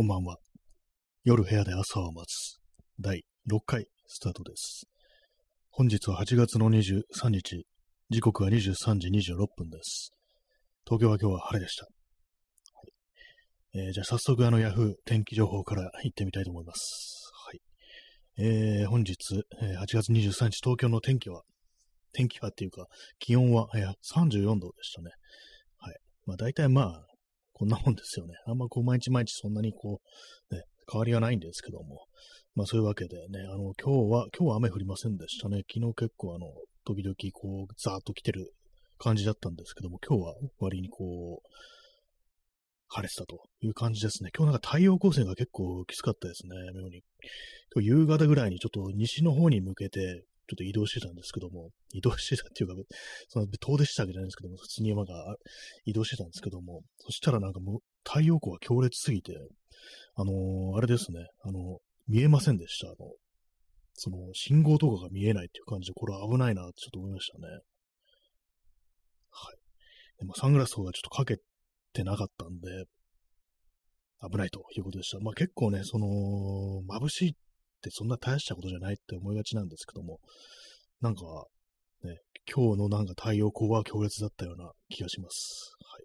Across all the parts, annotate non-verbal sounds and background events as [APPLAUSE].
こんばんは。夜部屋で朝を待つ第6回スタートです。本日は8月の23日、時刻は23時26分です。東京は今日は晴れでした。はいえーじゃあ早速あの Yahoo 天気情報から行ってみたいと思います。はいえー本日、え8月23日東京の天気は、天気はっていうか気温は、えー34度でしたね。はい。まあ大体まあ、こんなもんですよね。あんまこう毎日毎日そんなにこう、ね、変わりはないんですけども。まあそういうわけでね、あの、今日は、今日は雨降りませんでしたね。昨日結構あの、時々こう、ザーッと来てる感じだったんですけども、今日は割にこう、晴れてたという感じですね。今日なんか太陽光線が結構きつかったですね。妙に。今日夕方ぐらいにちょっと西の方に向けて、ちょっと移動してたんですけども、移動してたっていうか、その遠出したわけじゃないんですけども、普通に山が移動してたんですけども、そしたらなんかもう太陽光が強烈すぎて、あのーあれですね、あの見えませんでした。あの、その信号とかが見えないっていう感じで、これは危ないなってちょっと思いましたね。はい。でもサングラスとかちょっとかけてなかったんで、危ないということでした。まあ結構ね、その、眩しいってそんな大したことじゃないって思いがちなんですけども、なんか、ね、今日のなんか太陽光は強烈だったような気がします。はい。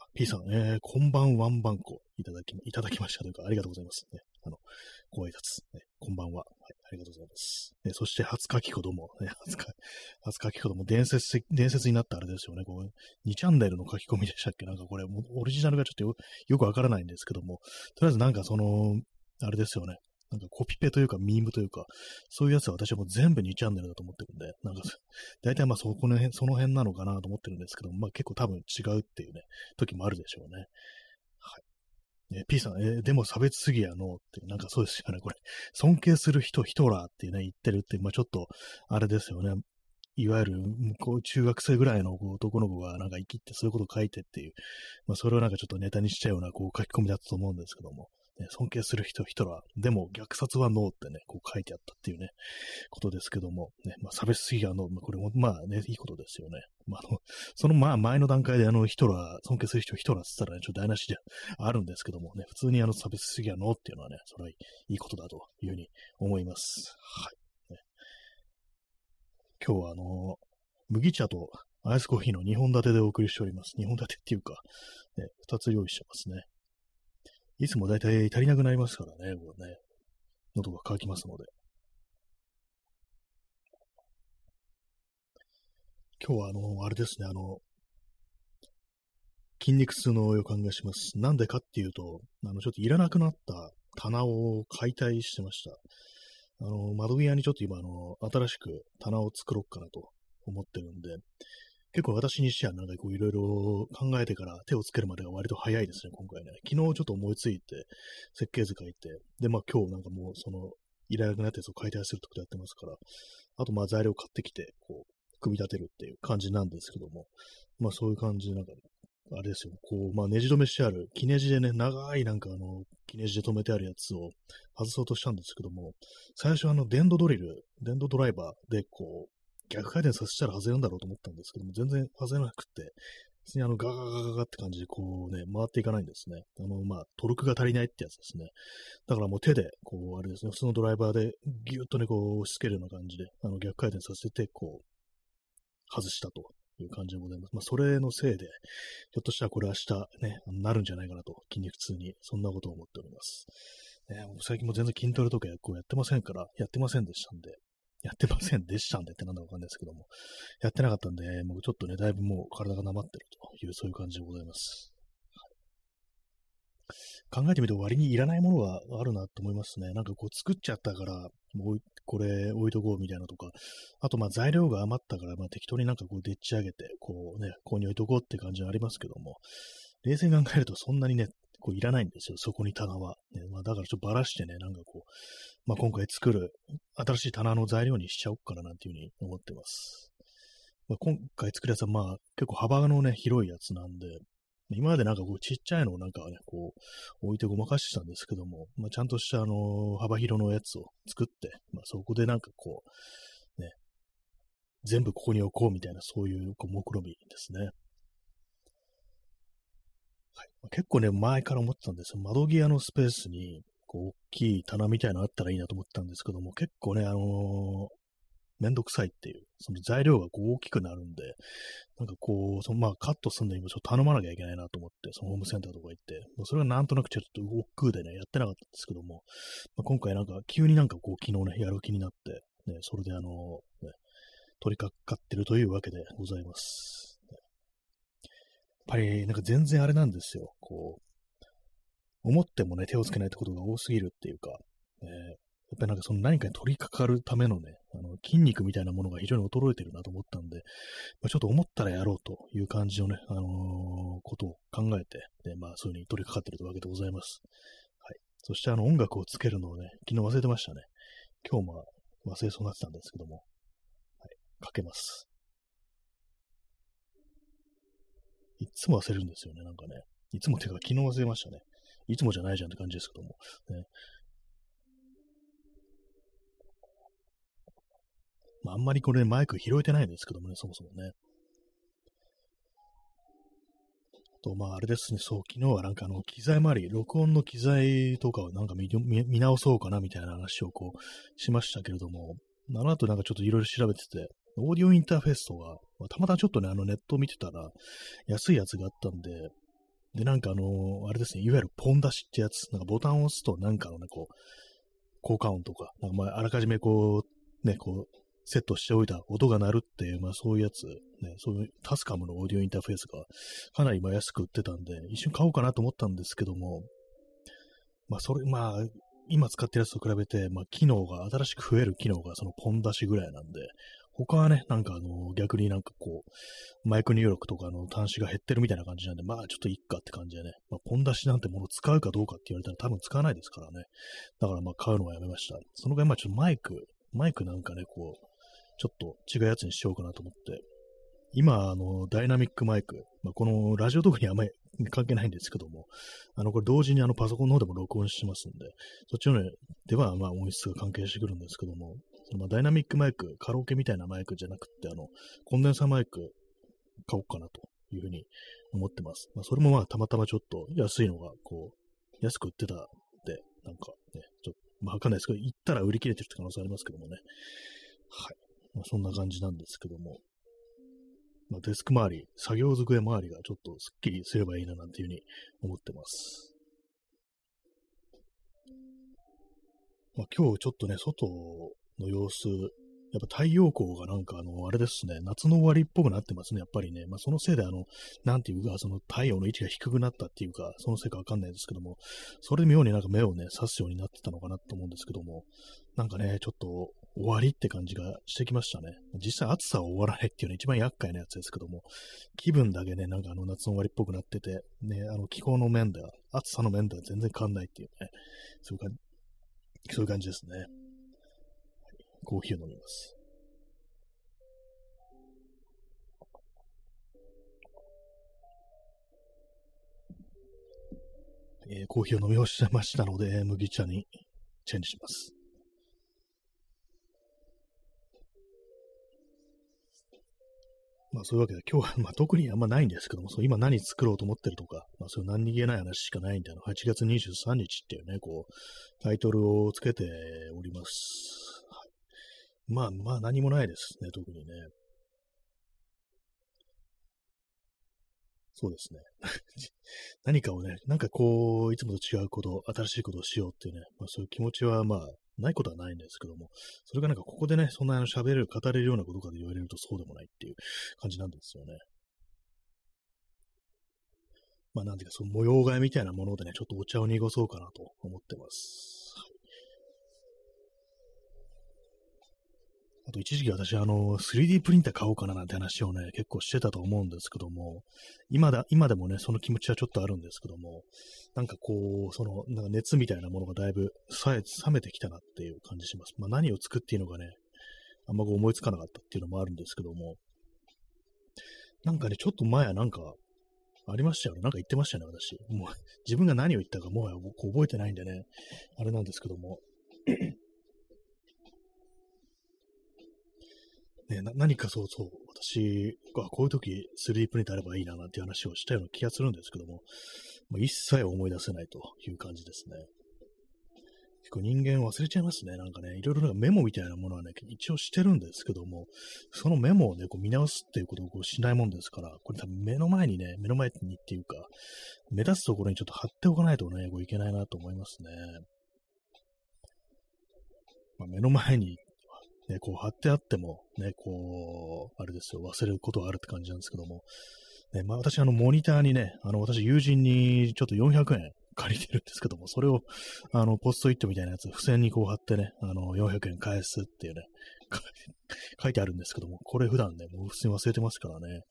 あ P さん、えー、こんばんワンバンコいただき、いただきましたというか、ありがとうございます。ね、あの、ご挨拶、ね、こんばんは。はい、ありがとうございます。ね、そして、初書き子供、ね、初書初書き子供、伝説的、伝説になったあれですよね。こう、2チャンネルの書き込みでしたっけ？なんかこれ、オリジナルがちょっとよよくわからないんですけども、とりあえずなんかその、あれですよね。なんかコピペというか、ミームというか、そういうやつは私はもう全部2チャンネルだと思ってるんで、なんか、[LAUGHS] 大体まあそこの辺、その辺なのかなと思ってるんですけど、まあ結構多分違うっていうね、時もあるでしょうね。はい。え P さん、えーでも差別主義やのって、なんかそうですよね、これ。尊敬する人、ヒトラーってね、言ってるって、まあちょっと、あれですよね。いわゆる、向こう中学生ぐらいの男の子がなんか生きってそういうことを書いてっていう、まあそれをなんかちょっとネタにしちゃうようなこう書き込みだったと思うんですけども、ね、尊敬する人、ヒトラー、でも虐殺はノーってね、こう書いてあったっていうね、ことですけども、ね、まあ差別主義はノー、まあこれもまあね、いいことですよね。まああの、そのまあ前の段階であのヒトラー、尊敬する人、ヒトラーって言ったらね、ちょっと台無しじゃあるんですけどもね、普通にあの差別主義はノーっていうのはね、それはいいことだというふうに思います。はい。ね、今日はあの、麦茶とアイスコーヒーの2本立てでお送りしております。2本立てっていうか、ね、2つ用意してますね。いつもだいたい足りなくなりますからね、これね。喉が渇きますので。今日はあの、あれですね、あの、筋肉痛の予感がします。なんでかっていうと、あの、ちょっといらなくなった棚を解体してました。あの、窓際にちょっと今、あの、新しく棚を作ろうかなと思ってるんで、結構私にしてはなんかこういろいろ考えてから手をつけるまでが割と早いですね、今回ね。昨日ちょっと思いついて、設計図書いて、で、まあ今日なんかもうその、いらなくなったやつを解体するってことやってますから、あとまあ材料買ってきて、こう、組み立てるっていう感じなんですけども、まあそういう感じでなんか、あれですよ、こう、まあネジ止めしてある、木ネジでね、長いなんかあの、木ネジで止めてあるやつを外そうとしたんですけども、最初あの、電動ドリル、電動ドライバーでこう、逆回転させたら外れるんだろうと思ったんですけども、全然外れなくって、普通にあのガガガガガって感じでこうね、回っていかないんですね。あの、まあ、トルクが足りないってやつですね。だからもう手で、こう、あれですね、普通のドライバーでギュッとね、こう、押し付けるような感じで、あの、逆回転させて、こう、外したという感じでございます。まあ、それのせいで、ひょっとしたらこれ明日ね、なるんじゃないかなと、筋肉痛に、そんなことを思っております。ね、最近も全然筋トレとかこうやってませんから、やってませんでしたんで、やってませんでしたんでってなんだかわかんないですけども、やってなかったんで、もうちょっとね、だいぶもう体がなまってるという、そういう感じでございます。考えてみると割にいらないものがあるなと思いますね。なんかこう作っちゃったから、もうこれ置いとこうみたいなとか、あとまあ材料が余ったから、まあ適当になんかこうでっち上げて、こうね、ここに置いとこうって感じはありますけども、冷静に考えるとそんなにね、こういらないんですよ、そこに棚は。ねまあ、だからちょっとばらしてね、なんかこう、まあ今回作る新しい棚の材料にしちゃおうかななんていうふうに思ってます。まあ、今回作るやつはまあ結構幅のね、広いやつなんで、今までなんかこうちっちゃいのをなんかね、こう置いてごまかしてたんですけども、まあ、ちゃんとしたあの幅広のやつを作って、まあ、そこでなんかこう、ね、全部ここに置こうみたいなそういうこう目論見ですね。結構ね、前から思ってたんですよ。窓際のスペースに、こう、大きい棚みたいなのあったらいいなと思ったんですけども、結構ね、あのーめんどくさいっていう、その材料がこう大きくなるんで、なんかこう、そのまあカットするのにもちょっと頼まなきゃいけないなと思って、そのホームセンターとか行って、もうそれがなんとなくちょっと億劫でね、やってなかったんですけども、まあ、今回なんか急になんかこう昨日ね、やる気になって、ね、それであの、ね、取り掛かってるというわけでございます。やっぱりなんか全然あれなんですよ、こう、思ってもね、手をつけないってことが多すぎるっていうか、えーやっぱりなんかその何かに取り掛かるためのね、あの筋肉みたいなものが非常に衰えてるなと思ったんで、まあ、ちょっと思ったらやろうという感じのね、あのー、ことを考えて、で、まあそういう風に取り掛かってるわけでございます。はい。そしてあの音楽をつけるのをね、昨日忘れてましたね。今日も忘れそうになってたんですけども、はい。かけます。いつも忘れるんですよね、なんかね。いつもっていうか昨日忘れましたね。いつもじゃないじゃんって感じですけども。ね、まあ、あんまりこれマイク拾えてないんですけどもね、そもそもね。と、まあ、あれですね、そう、昨日はなんかあの、機材周り、録音の機材とかをなんか見見直そうかなみたいな話をこう、しましたけれども、あの後なんかちょっといろいろ調べてて、オーディオインターフェースとか、まあ、たまたまちょっとね、あのネットを見てたら、安いやつがあったんで、で、なんかあのあれですね、いわゆるポン出しってやつ、なんかボタンを押すとなんかのね、こう、効果音とか、なんかまあ、あらかじめこう、ね、こう、セットしておいた音が鳴るっていう、まあそういうやつ、ね、そういうタスカムのオーディオインターフェースがかなり今安く売ってたんで、一瞬買おうかなと思ったんですけども、まあそれ、まあ今使ってるやつと比べて、まあ機能が、新しく増える機能がそのポン出しぐらいなんで、他はね、なんかあの、逆になんかこう、マイク入力とかの端子が減ってるみたいな感じなんで、まあちょっといっかって感じでね、まあ、ポン出しなんてもの使うかどうかって言われたら多分使わないですからね。だからまあ買うのはやめました。そのぐらいまあちょっとマイク、マイクなんかね、こう、ちょっと違うやつにしようかなと思って、今、あの、ダイナミックマイク、まあ、このラジオ特にあんまり関係ないんですけども、あの、これ同時にあのパソコンの方でも録音してますんで、そっちのね、ではまあ音質が関係してくるんですけども、まあダイナミックマイク、カラオケみたいなマイクじゃなくて、あの、コンデンサーマイク買おうかなというふうに思ってます。まあ、それもまあたまたまちょっと安いのが、こう、安く売ってたんで、なんかね、ちょっと、まあわかんないですけど、行ったら売り切れてるって可能性ありますけどもね。はい。まあ、そんな感じなんですけども、まあ、デスク周り、作業机周りがちょっとスッキリすればいいななんていうふうに思ってます。まあ、今日ちょっとね、外の様子、やっぱ太陽光がなんかあの、あれですね、夏の終わりっぽくなってますね、やっぱりね。まあ、そのせいであの、なんていうか、その太陽の位置が低くなったっていうか、そのせいかわかんないですけども、それで妙になんか目をね、刺すようになってたのかなと思うんですけども、なんかね、ちょっと終わりって感じがしてきましたね。実際暑さは終わらないっていうのは一番厄介なやつですけども、気分だけね、なんかあの夏の終わりっぽくなってて、ね、あの気候の面では、暑さの面では全然変わんないっていうね、そういう感じ、そういう感じですね。コーヒーを飲みます。えー、コーヒーを飲み干しましたので、麦茶にチェンジします。まあそういうわけで、今日は、まあ特にあんまないんですけども、そう今何作ろうと思ってるとか、まあそういう何に気ない話しかないんで、あの、8月23日っていうね、こう、タイトルをつけております。まあまあ何もないですね、特にね。そうですね。[LAUGHS] 何かをね、なんかこう、いつもと違うこと、新しいことをしようっていうね、まあそういう気持ちはまあ、ないことはないんですけども、それがなんかここでね、そんなの喋れる、語れるようなことかで言われるとそうでもないっていう感じなんですよね。まあなんていうか、その模様替えみたいなものでね、ちょっとお茶を濁そうかなと思ってます。あと一時期私、あの、3D プリンター買おうかななんて話をね、結構してたと思うんですけども、今だ、今でもね、その気持ちはちょっとあるんですけども、なんかこう、その、なんか熱みたいなものがだいぶ冷めてきたなっていう感じします。まあ何を作っていいのかね、あんま思いつかなかったっていうのもあるんですけども、なんかね、ちょっと前はなんか、ありましたよね。なんか言ってましたよね、私。もう、自分が何を言ったかもう覚えてないんでね、あれなんですけども。ね、何かそうそう、私がこういう時3プリントあればいいななんて話をしたような気がするんですけども、まあ、一切思い出せないという感じですね。結構人間忘れちゃいますね。なんかね、いろいろなんかメモみたいなものはね、一応してるんですけども、そのメモをね、こう見直すっていうことをこうしないもんですから、これ多分目の前にね、目の前にっていうか、目立つところにちょっと貼っておかないとね、こういけないなと思いますね。まあ、目の前にね、こう貼ってあっても、ね、こう、あれですよ、忘れることがあるって感じなんですけども、ね、まあ私、あの、モニターにね、あの、私、友人にちょっと400円借りてるんですけども、それを、あの、ポストイットみたいなやつ、付箋にこう貼ってね、あの、400円返すっていうね、[LAUGHS] 書いてあるんですけども、これ普段ね、もう普通に忘れてますからね、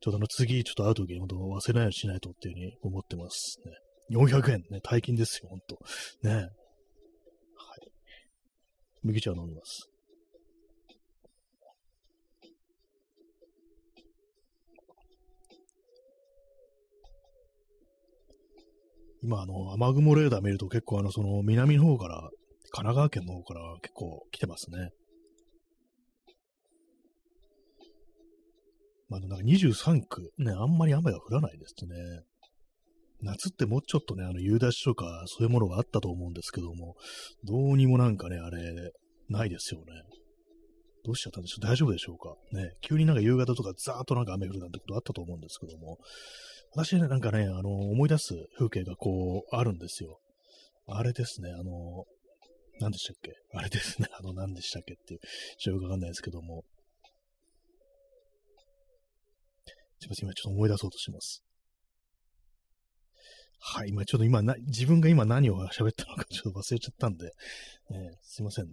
ちょっとあの、次、ちょっと会うときに本当忘れないようにしないとっていうふうに思ってますね。400円ね、大金ですよ、ほんと。ね。はい。麦茶を飲みます。今、あの、雨雲レーダー見ると結構あの、その南の方から、神奈川県の方から結構来てますね。まあ、なんか23区、ね、あんまり雨が降らないですね。夏ってもうちょっとね、あの、夕立とか、そういうものがあったと思うんですけども、どうにもなんかね、あれ、ないですよね。どうしちゃったんでしょう大丈夫でしょうか？ね、急になんか夕方とかザーッとなんか雨降るなんてことあったと思うんですけども、私ね、なんかね、あの、思い出す風景がこう、あるんですよ。あれですね、あの、何でしたっけ？あれですね、[LAUGHS] あの、何でしたっけっていう、ちょっとよくわかんないですけども。すいません、今ちょっと思い出そうとします。はい、今ちょっと今な、自分が今何を喋ったのかちょっと忘れちゃったんで、えー、すいませんね。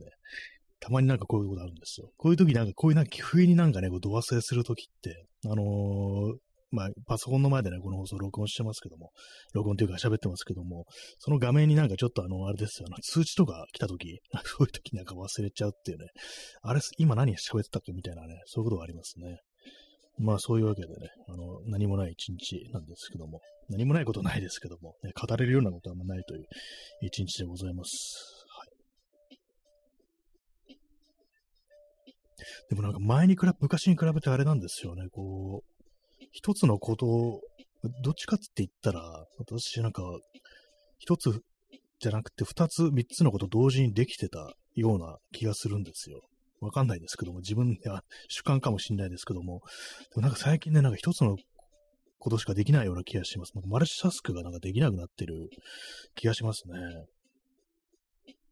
たまになんかこういうことあるんですよ。こういう時なんか、こういうなんか、不意になんかね、こう、度忘れする時って、あのー、まあ、パソコンの前でね、この放送録音してますけども、録音というか喋ってますけども、その画面になんかちょっとあの、あれですよ、あの、通知とか来た時、そういう時なんか忘れちゃうっていうね、あれ、今何喋ってたっけみたいなね、そういうことがありますね。まあそういうわけでね、あの、何もない一日なんですけども、何もないことないですけども、ね、語れるようなことはあんまないという一日でございます。でもなんか前に比べ、昔に比べてあれなんですよね、こう、一つのことを、どっちかって言ったら、私なんか、一つじゃなくて二つ、三つのこと同時にできてたような気がするんですよ。わかんないですけども、自分では主観かもしれないですけども、でもなんか最近ね、なんか一つのことしかできないような気がします。なんかマルチタスクがなんかできなくなってる気がしますね。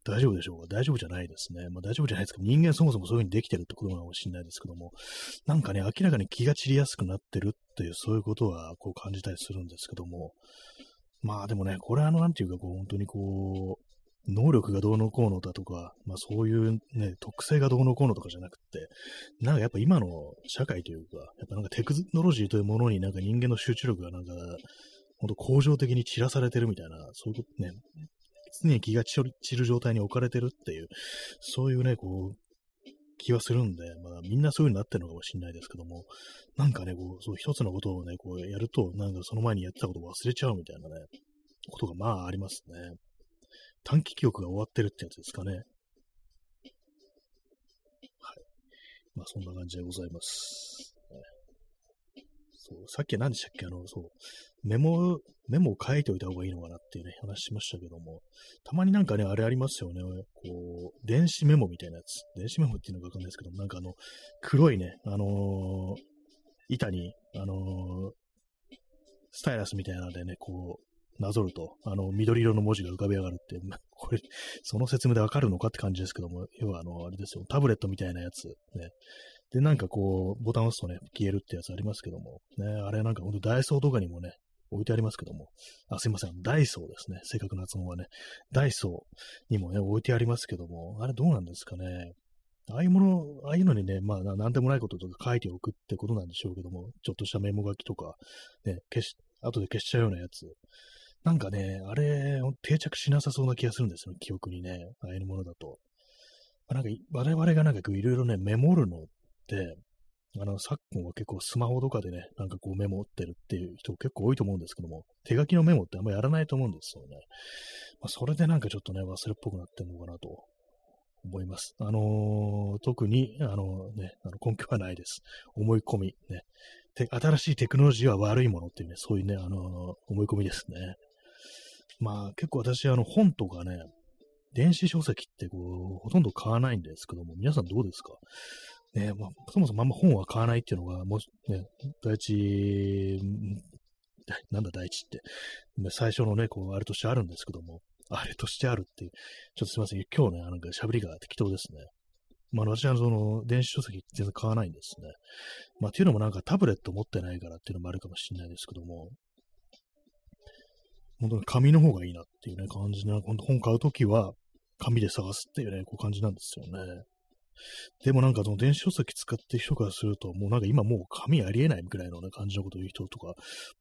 大丈夫でしょうか？大丈夫じゃないですね。まあ大丈夫じゃないですけど、人間そもそもそういう風にできてるってことなのかもしれないですけども、なんかね、明らかに気が散りやすくなってるっていう、そういうことはこう感じたりするんですけども、まあでもね、これあの、なんていうか、こう、本当にこう、能力がどうのこうのだとか、まあそういうね、特性がどうのこうのとかじゃなくて、なんかやっぱ今の社会というか、やっぱなんかテクノロジーというものになんか人間の集中力がなんか、ほんと向上的に散らされてるみたいな、そういうことね、常に気が散る状態に置かれてるっていう、そういうね、こう、気はするんで、まあみんなそういう風になってるのかもしれないですけども、なんかね、こう、そう一つのことをね、こうやると、なんかその前にやってたことを忘れちゃうみたいなね、ことがまあありますね。短期記憶が終わってるってやつですかね。はい。まあそんな感じでございます。そう、さっき何でしたっけ？あの、そう、メモ、メモを書いておいた方がいいのかなっていうね、話しましたけども、たまになんかね、あれありますよね、こう、電子メモみたいなやつ。電子メモっていうのかわかんないですけども、なんかあの、黒いね、あのー、板に、あのー、スタイラスみたいなのでね、こう、なぞると、あの、緑色の文字が浮かび上がるって、[LAUGHS] これ、その説明でわかるのかって感じですけども、要はあの、あれですよ、タブレットみたいなやつ、ね、で、なんかこう、ボタンを押すとね、消えるってやつありますけども、ね、あれなんかほんとダイソーとかにもね、置いてありますけども、あ、すいません、ダイソーですね。正確な発音はね、ダイソーにもね、置いてありますけども、あれどうなんですかね。ああいうもの、ああいうのにね、まあ、なんでもないこととか書いておくってことなんでしょうけども、ちょっとしたメモ書きとか、ね、消し、後で消しちゃうようなやつ。なんかね、あれ、定着しなさそうな気がするんですよ、記憶にね、ああいうものだと。なんか、我々がなんかいろいろね、メモるのっ、あの、昨今は結構スマホとかでね、なんかこうメモってるっていう人結構多いと思うんですけども、手書きのメモってあんまやらないと思うんですよね。まあ、それでなんかちょっとね、忘れっぽくなってんのかなと思います。あのー、特に、あのね、あの根拠はないです。思い込み、ね。新しいテクノロジーは悪いものっていうね、そういうね、あのー、思い込みですね。まあ結構私、あの本とかね、電子書籍ってこう、ほとんど買わないんですけども、皆さんどうですか？ねまあ、そもそもあんま本は買わないっていうのが、もうね、第一、なんだ第一って、最初のね、こう、あれとしてあるんですけども、あれとしてあるっていう、ちょっとすいません、今日ね、なんか喋りが適当ですね。まあ、私はその、電子書籍全然買わないんですね。まあ、っていうのもなんかタブレット持ってないからっていうのもあるかもしれないですけども、本当に紙の方がいいなっていうね、感じな、本当本買うときは、紙で探すっていうね、こう感じなんですよね。でもなんかその電子書籍使ってる人からすると、もうなんか今もう紙ありえないぐらいの、ね、感じのことを言う人とか、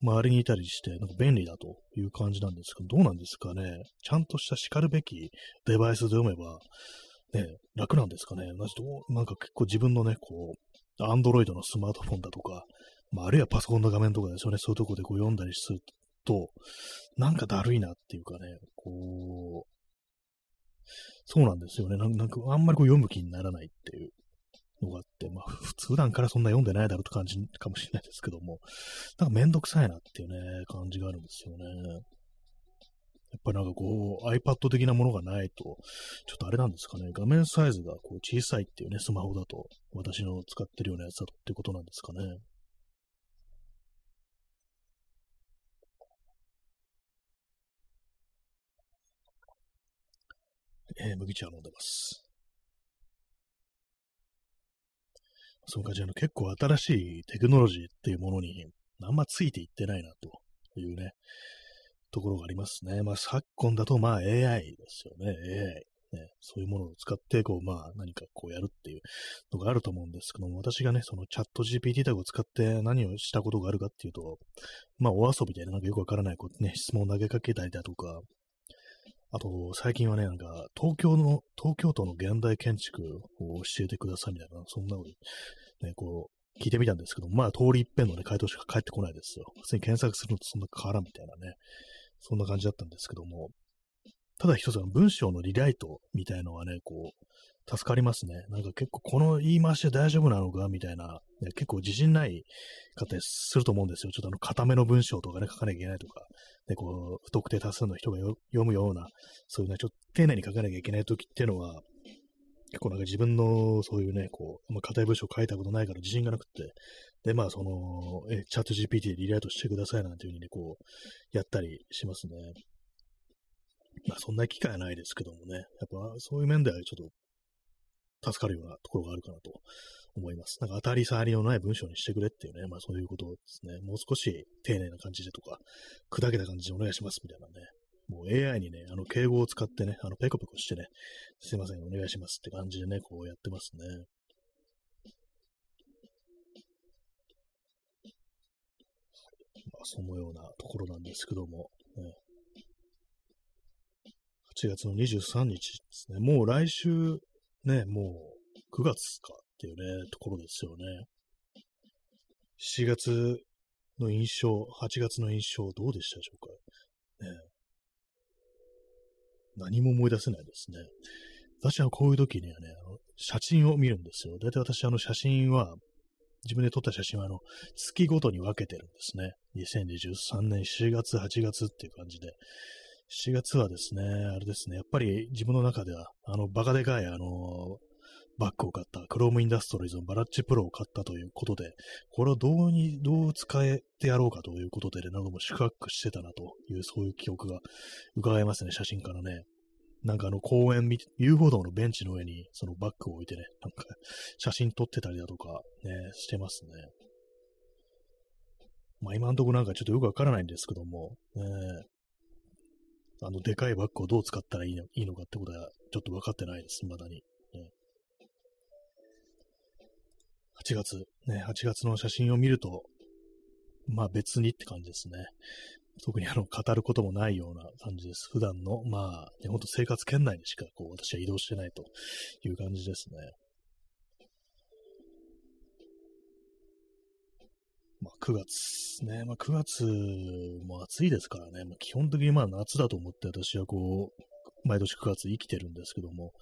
周りにいたりして、なんか便利だという感じなんですけど、どうなんですかね。ちゃんとした叱るべきデバイスで読めば、ね、楽なんですかね。なんか結構自分のね、こう、アンドロイドのスマートフォンだとか、まあ、あるいはパソコンの画面とかですよね、そういうとこでこう読んだりすると、なんかだるいなっていうかね、こう、そうなんですよね。なんか、あんまりこう読む気にならないっていうのがあって、まあ、普段からそんな読んでないだろうって感じかもしれないですけども、なんかめんどくさいなっていうね、感じがあるんですよね。やっぱりなんかこう、iPad 的なものがないと、ちょっとあれなんですかね、画面サイズがこう小さいっていうね、スマホだと、私の使ってるようなやつだとってことなんですかね。えー、麦茶を飲んでます。その感じ、あの、結構新しいテクノロジーっていうものに、あんまついていってないな、というね、ところがありますね。まあ、昨今だと、まあ、AI ですよね、AI。ね、そういうものを使って、こう、まあ、何かこうやるっていうのがあると思うんですけども、私がね、そのチャット GPT タグを使って何をしたことがあるかっていうと、まあ、お遊びでなんかよくわからないこう、ね、質問を投げかけたりだとか、あと、最近はね、なんか、東京の、東京都の現代建築を教えてくださいみたいな、そんなのに、ね、こう、聞いてみたんですけど、まあ、通り一遍のね、回答しか返ってこないですよ。普通に検索するのとそんな変わらんみたいなね、そんな感じだったんですけども、ただ一つの文章のリライトみたいのはね、こう、助かりますね。なんか結構この言い回しで大丈夫なのかみたいな、ね、結構自信ない方すると思うんですよ。ちょっとあの、固めの文章とかね、書かなきゃいけないとか、で、こう、不特定多数の人が読むような、そういうね、ちょっと丁寧に書かなきゃいけない時っていうのは、結構なんか自分のそういうね、こう、まあ、硬い文章書いたことないから自信がなくて、で、まあ、その、え、チャット GPT でリライトしてくださいなんていうふうにね、こう、やったりしますね。まあ、そんな機会はないですけどもね、やっぱそういう面ではちょっと助かるようなところがあるかなと思います。なんか当たり障りのない文章にしてくれっていうね、まあそういうことですね。もう少し丁寧な感じでとか、砕けた感じでお願いしますみたいなね。もう AI にね、あの敬語を使ってね、あのペコペコしてね、すいません、お願いしますって感じでね、こうやってますね。まあ、そのようなところなんですけども、ね、8月の23日ですね。もう来週ね、もう9月かっていうね、ところですよね。7月の印象、8月の印象、どうでしたでしょうか？ね、何も思い出せないですね。私はこういう時にはね、あの写真を見るんですよ。だいたい私、あの写真は、自分で撮った写真は、あの、月ごとに分けてるんですね。2023年4月、8月っていう感じで。7月はですね、あれですね、やっぱり自分の中では、あの、バカでかい、あの、バッグを買った、クロームインダストリーズのバラッチプロを買ったということで、これをどうに、どう使えてやろうかということで、ね、なども宿泊してたなという、そういう記憶が伺えますね、写真からね。なんかあの公園、遊歩道のベンチの上にそのバッグを置いてね、なんか写真撮ってたりだとかね、してますね。まあ今んとこなんかちょっとよくわからないんですけども、ね、あの、でかいバッグをどう使ったらいいのいいのかってことは、ちょっと分かってないです、未だに。ね、8月、ね、8月の写真を見ると、まあ別にって感じですね。特にあの、語ることもないような感じです。普段の、まあ、ね、ほんと生活圏内にしか、こう、私は移動してないという感じですね。まあ、9月ね。まあ、9月も暑いですからね。まあ、基本的にまあ夏だと思って私はこう、毎年9月生きてるんですけども、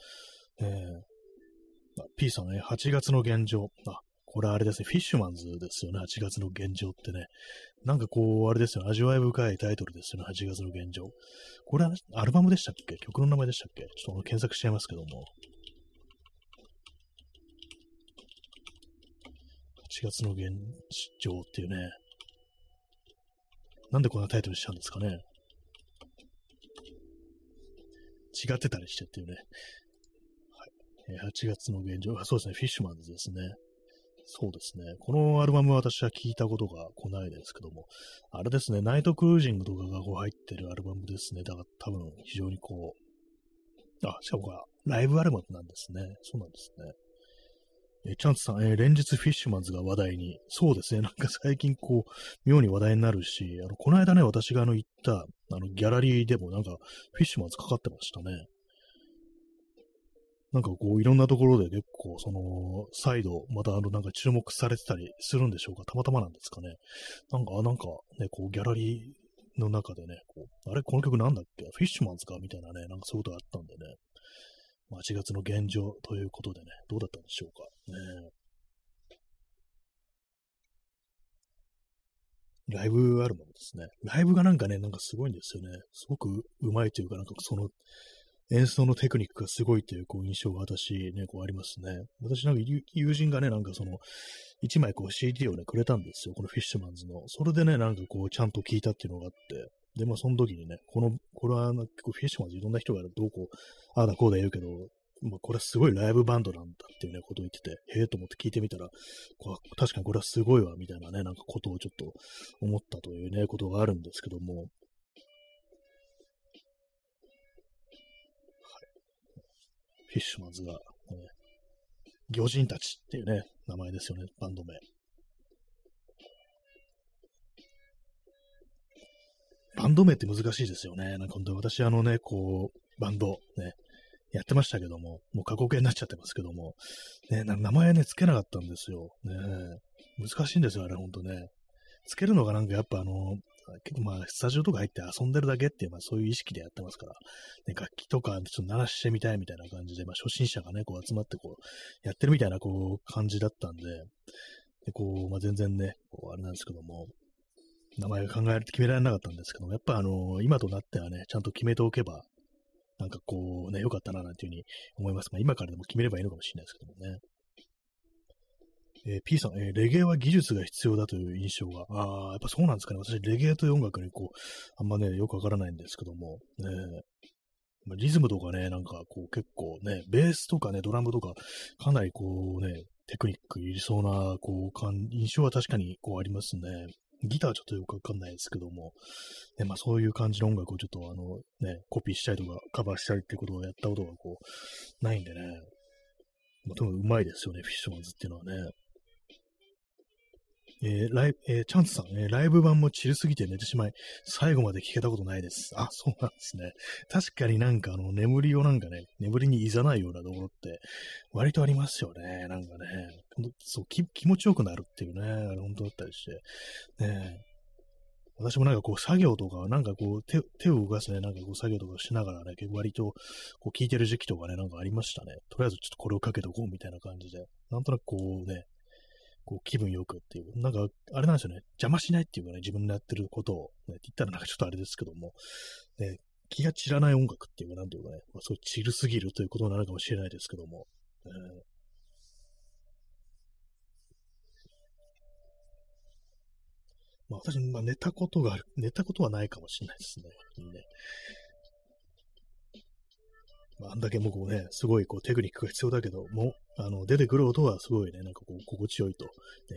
えー、P さんね、8月の現状。あ、これあれですね、フィッシュマンズですよね、8月の現状ってね。なんかこう、あれですよ、味わい深いタイトルですよね、8月の現状。これはアルバムでしたっけ？曲の名前でしたっけ？ちょっと検索しちゃいますけども。8月の現状っていうね。なんでこんなタイトルしたんですかね。違ってたりしてっていうね。はい。8月の現状。そうですね。フィッシュマンズですね。そうですね。このアルバムは私は聞いたことが来ないですけども、あれですね、ナイトクルージングとかがこう入ってるアルバムですね。だから多分非常にこう、あ、しかもこれライブアルバムなんですね。そうなんですね。えチャンツさん、えー、連日フィッシュマンズが話題に。そうですね。なんか最近こう、妙に話題になるし、あの、この間ね、私があの行った、あの、ギャラリーでもなんか、フィッシュマンズかかってましたね。なんかこう、いろんなところで結構、その、再度、またあの、なんか注目されてたりするんでしょうか。たまたまなんですかね。なんか、なんか、ね、こう、ギャラリーの中でね、こう、あれ、この曲なんだっけ？フィッシュマンズか？みたいなね、なんかそういうことがあったんでね。まあ、8月の現状ということでね、どうだったんでしょうか。ねライブアルバムですね。ライブがなんかね、なんかすごいんですよね。すごくうまいというか、なんかその演奏のテクニックがすごいというこう印象が私ね、こうありますね。私なんか友人がね、なんかその、一枚こう CD をね、くれたんですよ。このフィッシュマンズの。それでね、なんかこう、ちゃんと聞いたっていうのがあって、で、まあ、その時にね、この、これは、結構フィッシュマンズいろんな人がどうこう、ああだこうだ言うけど、まあ、これはすごいライブバンドなんだっていうね、ことを言ってて、へえと思って聞いてみたら、確かにこれはすごいわ、みたいなね、なんかことをちょっと思ったというね、ことがあるんですけども、はい。フィッシュマンズが、ね、魚人たちっていうね、名前ですよね、バンド名。バンド名って難しいですよね。なんか本当に私あのね、こう、バンドね、やってましたけども、もう過去形になっちゃってますけども、ね、名前ね、つけなかったんですよ。ね、難しいんですよ、あれほんとね。つけるのがなんかやっぱあの、結構まあ、スタジオとか入って遊んでるだけっていう、まあそういう意識でやってますから、ね、楽器とかちょっと鳴らしてみたいみたいな感じで、まあ初心者がね、こう集まってこう、やってるみたいなこう感じだったんで、でこう、まあ全然ね、こうあれなんですけども、名前が考え、決められなかったんですけども、やっぱあの、今となってはね、ちゃんと決めておけば、なんかこうね、良かったななんていうふうに思います。まあ今からでも決めればいいのかもしれないですけどもね。えー、P さん、えー、レゲエは技術が必要だという印象が。ああ、やっぱそうなんですかね。私、レゲエという音楽にこう、あんまね、よくわからないんですけども、ね、まあ、リズムとかね、なんかこう結構ね、ベースとかね、ドラムとか、かなりこうね、テクニックいりそうな、こう、印象は確かにこうありますね。ギターはちょっとよくわかんないですけども、ね、まあそういう感じの音楽をちょっとあのね、コピーしたりとかカバーしたりってことをやったことがこう、ないんでね、まあ、とにかくうまいですよね、フィッシュマンズっていうのはね。えー、ライえー、チャンスさん、え、ライブ版もチルすぎて寝てしまい、最後まで聞けたことないです。あ、そうなんですね。確かになんかあの、眠りをなんかね、眠りにいざないようなところって、割とありますよね。なんかね、そう気、持ちよくなるっていうね、あれ本当だったりして。ね私もなんかこう作業とか、なんかこう手手を動かすね、なんかこう作業とかしながらね、割とこう聞いてる時期とかね、なんかありましたね。とりあえずちょっとこれをかけておこうみたいな感じで、なんとなくこうね、こう気分よくっていう、なんか、あれなんですよね、邪魔しないっていうかね、自分のやってることを、ね、言ったらなんかちょっとあれですけども、ね、気が散らない音楽っていうか、なんていうかね、まあ、そう散るすぎるということになるかもしれないですけども、えー。まあ私、まあ寝たことが、寝たことはないかもしれないですね。ねまあ、あんだけもこうね、すごいこうテクニックが必要だけど、もあの出てくる音はすごいね、なんかこう心地よいと、ね、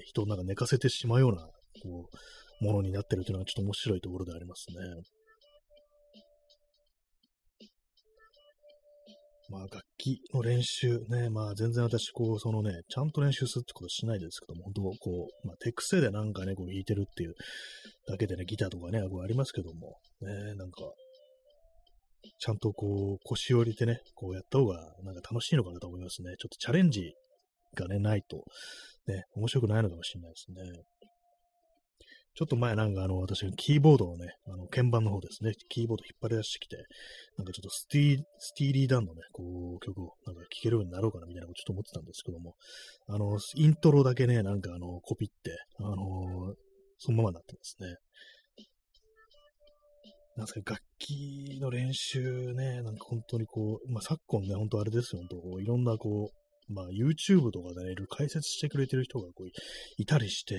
人をなんか寝かせてしまうようなこうものになってるというのはちょっと面白いところでありますね。まあ楽器の練習ね、まあ全然私こうそのね、ちゃんと練習するってことしないですけども、本当こう、まあ手癖でなんかね、こう弾いてるっていうだけでね、ギターとかね、こうありますけども、ね、なんかちゃんとこう、腰を入れてね、こうやった方が、なんか楽しいのかなと思いますね。ちょっとチャレンジがね、ないと、ね、面白くないのかもしれないですね。ちょっと前なんかあの、私が、キーボードをね、あの、鍵盤の方ですね、キーボード引っ張り出してきて、なんかちょっとスティー、スティーリーダンのね、こう、曲をなんか聴けるようになろうかなみたいなことちょっと思ってたんですけども、あの、イントロだけね、なんかあの、コピって、あのそのままになってますね。なんすか、楽器の練習ね、なんか本当にこう、まあ、昨今ね、本当あれですよ、本当いろんなこう、まあ、YouTube とかでね、いろいろ解説してくれてる人がこういたりして、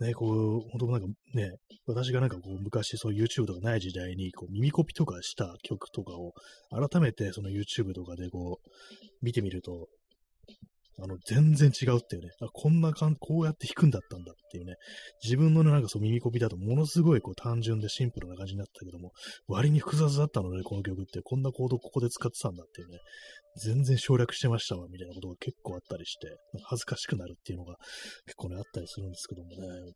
ね、こう、本当なんかね、私がなんかこう、昔そう YouTube とかない時代に、こう、耳コピとかした曲とかを、改めてその YouTube とかでこう、見てみると、あの、全然違うっていうね、あこんなかん、こうやって弾くんだったんだっていうね、自分のね、なんかそう耳コピだとものすごいこう単純でシンプルな感じになったけども、割に複雑だったので、この曲って。こんなコードここで使ってたんだっていうね、全然省略してましたわ、みたいなことが結構あったりして、恥ずかしくなるっていうのが結構ね、あったりするんですけどもね。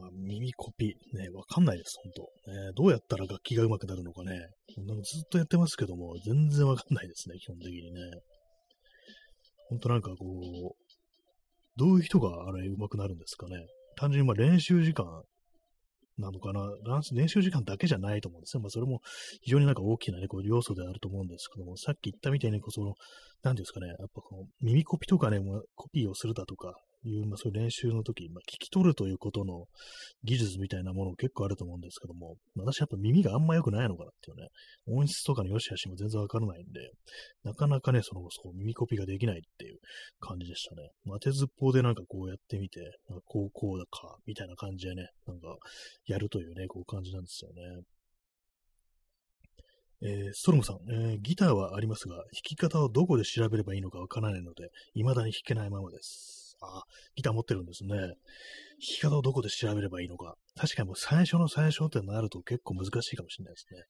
まあ、耳コピー、ね、わかんないです、ほんと。ね、どうやったら楽器が上手くなるのかね。なんかずっとやってますけども、全然わかんないですね、基本的にね。ほんとなんかこう、どういう人があれ上手くなるんですかね。単純にまあ練習時間なのかな。練習時間だけじゃないと思うんですね。まあそれも非常になんか大きなね、こう要素であると思うんですけども、さっき言ったみたいに、こうその、なんですかね、やっぱこの耳コピとかね、コピーをするだとか、いう、まあ、そういう練習の時、まあ、聞き取るということの技術みたいなもの結構あると思うんですけども、私やっぱ耳があんま良くないのかなっていうね、音質とかの良し悪しも全然わからないんで、なかなかね、その、そう、耳コピができないっていう感じでしたね。当てずっぽうでなんかこうやってみて、なんかこうこうだか、みたいな感じでね、なんか、やるというね、こう感じなんですよね。えー、ストロムさん、えー、ギターはありますが、弾き方をどこで調べればいいのかわからないので、未だに弾けないままです。あ、ギター持ってるんですね。弾き方をどこで調べればいいのか。確かにもう最初の最初ってなると結構難しいかもしれないですね。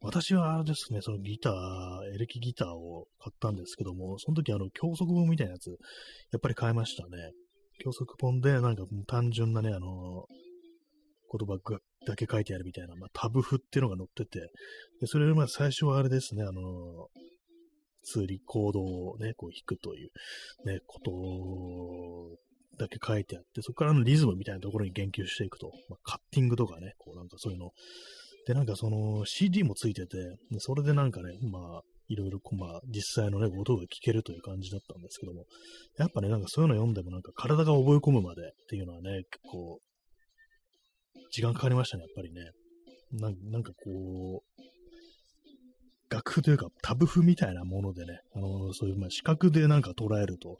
私はあれですね、そのギター、エレキギターを買ったんですけども、その時あの、教則本みたいなやつ、やっぱり買いましたね。教則本でなんか単純なね、あの、言葉だけ書いてあるみたいな、まあ、タブ譜っていうのが載ってて、でそれでまあ最初はあれですね、あの、通リコードをね、こう弾くという、ね、ことだけ書いてあって、そこからのリズムみたいなところに言及していくと、まあ、カッティングとかね、こうなんかそういうの。で、なんかその CD もついてて、それでなんかね、まあ、いろいろこう、まあ、実際のね、音が聞けるという感じだったんですけども、やっぱね、なんかそういうの読んでもなんか体が覚え込むまでっていうのはね、結構、時間かかりましたね、やっぱりね。なんかこう、楽譜というか、タブ譜みたいなものでね、あの、そういう、まあ、視覚でなんか捉えると、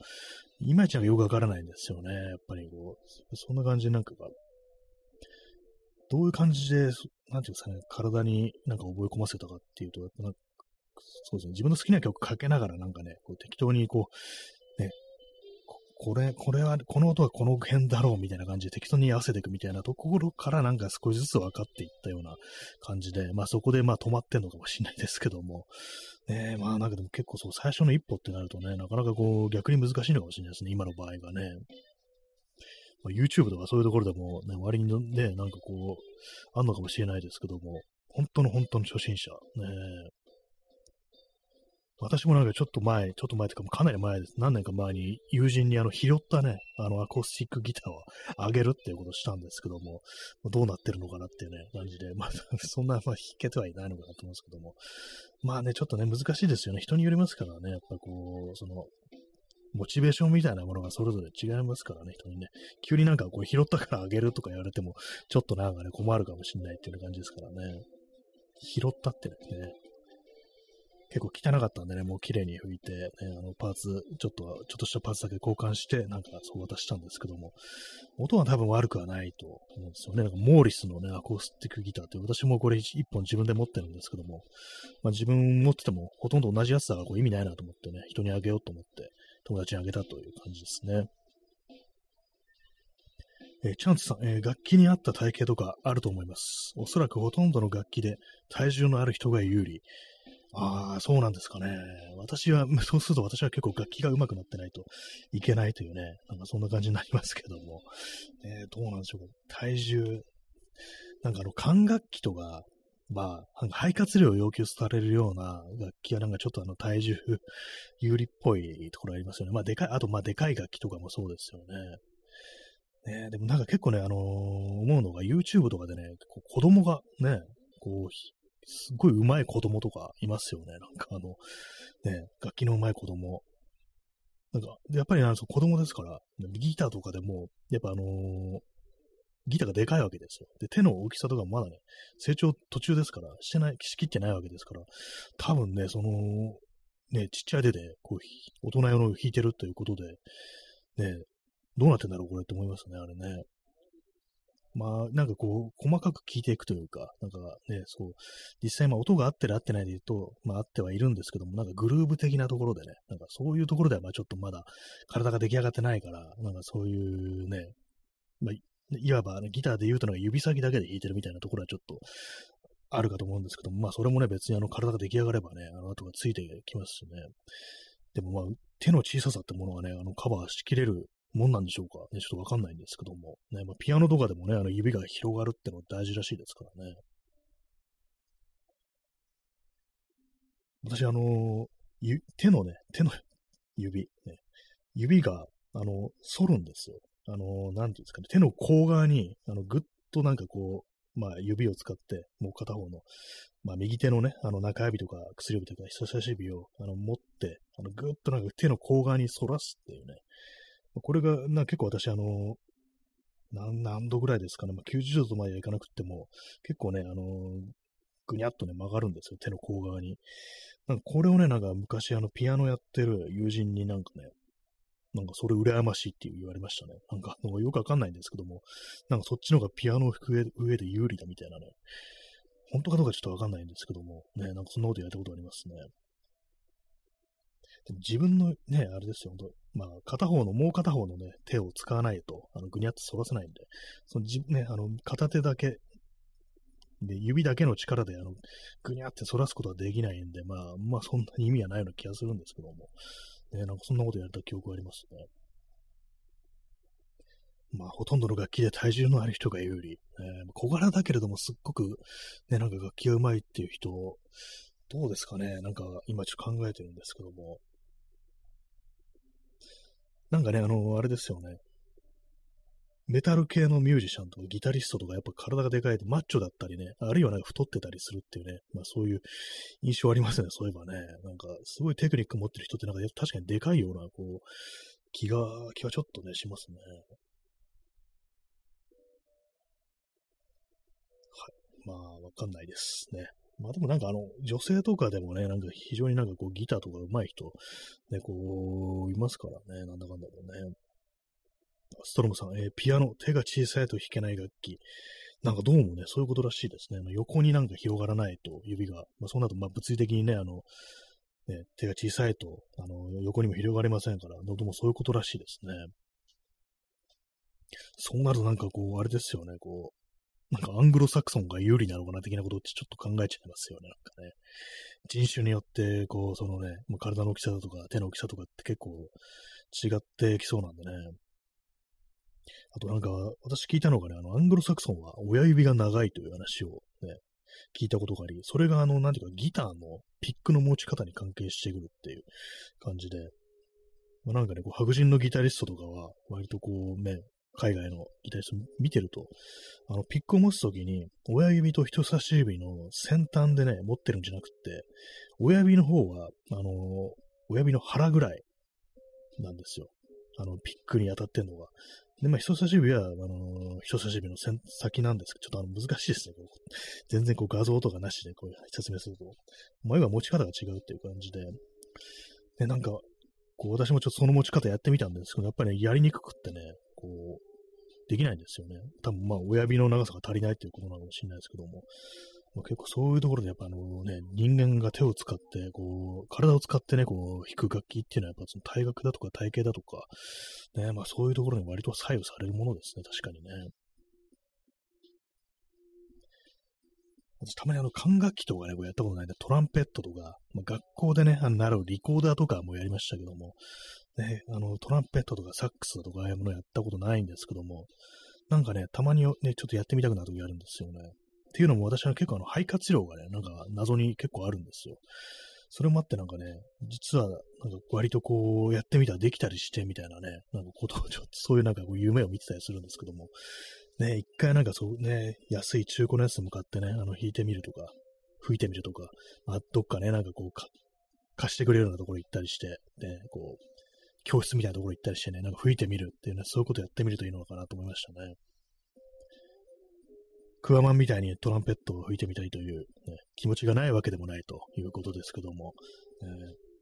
いまいちなんかよくわからないんですよね。やっぱりこう、そんな感じでなんか、どういう感じで、なんていうんですかね、体になんか覚え込ませたかっていうと、やっぱなんかそうですね、自分の好きな曲かけながらなんかね、こう適当にこう、これ、これは、この音はこの辺だろうみたいな感じで適当に合わせていくみたいなところからなんか少しずつ分かっていったような感じで、まあそこでまあ止まってんのかもしれないですけども、ね、まあなんかでも結構そう最初の一歩ってなるとね、なかなかこう逆に難しいのかもしれないですね、今の場合がね。まあ、YouTube とかそういうところでもね、割にね、なんかこう、あんのかもしれないですけども、本当の本当の初心者、ね、私もなんかちょっと前、ちょっと前というかなり前です。何年か前に友人にあの拾ったね、あのアコースティックギターをあげるっていうことをしたんですけども、どうなってるのかなっていうね、感じで、まあ、[LAUGHS] そんな、まあ、弾けてはいないのかなと思うんですけども、まあね、ちょっとね、難しいですよね。人によりますからね、やっぱこう、その、モチベーションみたいなものがそれぞれ違いますからね、人にね。急になんかこう拾ったからあげるとか言われても、ちょっとなんかね、困るかもしれないっていう感じですからね。拾ったってね、結構汚かったんでね、もう綺麗に拭いて、ね、あのパーツ、ちょっと、ちょっとしたパーツだけ交換して、なんかそう渡したんですけども、音は多分悪くはないと思うんですよね。なんかモーリスのね、アコースティックギターって、私もこれ一本自分で持ってるんですけども、まあ、自分持っててもほとんど同じやつだからこう意味ないなと思ってね、人にあげようと思って、友達にあげたという感じですね。えー、チャンツさん、えー、楽器に合った体型とかあると思います。おそらくほとんどの楽器で体重のある人が有利。ああ、そうなんですかね。私は、[LAUGHS] そうすると私は結構楽器が上手くなってないといけないというね、なんかそんな感じになりますけども、えー、どうなんでしょう。体重、なんかあの、管楽器とか、まあ、肺活量を要求されるような楽器はなんかちょっとあの体重 [LAUGHS] 有利っぽいところありますよね。まあでかい、あとまあでかい楽器とかもそうですよね。ねでもなんか結構ね、あのー、思うのが YouTube とかでね、こう子供がね、こう、すっごい上手い子供とかいますよね。なんかあの、ね、楽器の上手い子供。なんか、やっぱりなん子供ですから、ギターとかでも、やっぱあのー、ギターがでかいわけですよ。で、手の大きさとかもまだね、成長途中ですから、してない、しきってないわけですから、多分ね、その、ね、ちっちゃい手で、こう、大人用の弾いてるということで、ね、どうなってんだろう、これって思いますね、あれね。まあ、なんかこう、細かく聞いていくというか、なんかね、そう、実際まあ音が合ってる合ってないで言うと、まあ合ってはいるんですけども、なんかグルーブ的なところでね、なんかそういうところではまあちょっとまだ体が出来上がってないから、なんかそういうね、まあいわば、ね、ギターで言うとのが指先だけで弾いてるみたいなところはちょっとあるかと思うんですけども、まあそれもね、別にあの体が出来上がればね、あの後がついてきますしね。でもまあ、手の小ささってものはね、あのカバーしきれるもんなんでしょうか？ね、ちょっとわかんないんですけども、ね、まあ、ピアノとかでもね、あの指が広がるってのは大事らしいですからね。私、あの、手のね、手の指、ね、指が、あの、反るんですよ。あの、なんていうんですかね、手の甲側に、あの、ぐっとなんかこう、まあ、指を使って、もう片方の、まあ、右手のね、あの、中指とか薬指とか人差し指を、あの、持って、あの、ぐっとなんか手の甲側に反らすっていうね。これが、な結構私、あの、何度ぐらいですかね、まあ、90度まではいかなくても、結構ね、あの、ぐにゃっとね、曲がるんですよ、手の甲側に。なんかこれをね、なんか昔、あの、ピアノやってる友人になんかね、なんかそれ羨ましいって言われましたね。なんか、なんかよくわかんないんですけども、なんかそっちの方がピアノを弾く上で有利だみたいなね。本当かどうかちょっとわかんないんですけども、ね、なんかそんなことやったことありますね。でも自分のね、あれですよ、本当まあ、片方の、もう片方のね、手を使わないと、あの、ぐにゃって反らせないんで、そのじ、ね、あの、片手だけ、で、指だけの力で、あの、ぐにゃって反らすことはできないんで、まあ、まあ、そんなに意味はないような気がするんですけども、ね、なんかそんなことやった記憶がありますね。まあ、ほとんどの楽器で体重のある人が有利。えー、小柄だけれども、すっごく、ね、なんか楽器が上手いっていう人、どうですかねなんか、今ちょっと考えてるんですけども。なんかね、あの、あれですよね。メタル系のミュージシャンとかギタリストとかやっぱ体がでかいとマッチョだったりね、あるいはなんか太ってたりするっていうね、まあそういう印象ありますね、そういえばね。なんかすごいテクニック持ってる人ってなんか確かにでかいような、こう、気が、気はちょっとね、しますね。はい。まあ、わかんないですね。まあでもなんかあの、女性とかでもね、なんか非常になんかこうギターとか上手い人、ね、こう、いますからね、なんだかんだろうね。ストロムさん、えー、ピアノ、手が小さいと弾けない楽器。なんかどうもね、そういうことらしいですね。あの横になんか広がらないと、指が。まあ、そうなると、まあ、物理的にね、あの、ね、手が小さいと、あの、横にも広がりませんから、どうもそういうことらしいですね。そうなるとなんかこう、あれですよね、こう、なんかアングロサクソンが有利なのかな的なことってちょっと考えちゃいますよね、なんかね。人種によって、こう、そのねま、体の大きさだとか手の大きさとかって結構違ってきそうなんでね。あとなんか、私聞いたのがね、あの、アングロサクソンは親指が長いという話をね、聞いたことがあり、それがあの、なんていうか、ギターのピックの持ち方に関係してくるっていう感じで、まあ、なんかね、こう白人のギタリストとかは、割とこうね、海外のギタリスト見てると、あの、ピックを持つときに、親指と人差し指の先端でね、持ってるんじゃなくって、親指の方は、あの、親指の腹ぐらいなんですよ。あの、ピックに当たってんのが。で、まあ、人差し指は、あの、人差し指の先なんですけど、ちょっとあの難しいですね。全然こう画像とかなしでこう説明すると。前は持ち方が違うっていう感じで。で、なんか、こう私もちょっとその持ち方やってみたんですけど、やっぱり、ね、やりにくくってね、こう、できないんですよね。多分まあ親指の長さが足りないっていうことなのかもしれないですけども。まあ、結構そういうところでやっぱあのね、人間が手を使って、こう、体を使ってね、こう、弾く楽器っていうのはやっぱその体格だとか体型だとか、ね、まあそういうところに割と左右されるものですね、確かにね。私たまにあの管楽器とかね、こうやったことないんで、トランペットとか、まあ、学校でね、あの習うリコーダーとかもやりましたけども、ね、あのトランペットとかサックスとかああいうものやったことないんですけども、なんかね、たまにね、ちょっとやってみたくなる時あるんですよね。っていうのも私は結構あの肺活量がね、なんか謎に結構あるんですよ。それもあってなんかね、実はなんか割とこうやってみたらできたりしてみたいなね、なんかことをちょっとそういうなんかこう夢を見てたりするんですけども、ね、一回なんかそうね、安い中古のやつ向かってね、あの弾いてみるとか、吹いてみるとか、まあ、どっかね、なんかこう貸してくれるようなところ行ったりして、ね、こう、教室みたいなところ行ったりしてね、なんか吹いてみるっていうね、そういうことやってみるといいのかなと思いましたね。クワマンみたいにトランペットを吹いてみたいという、ね、気持ちがないわけでもないということですけども、えー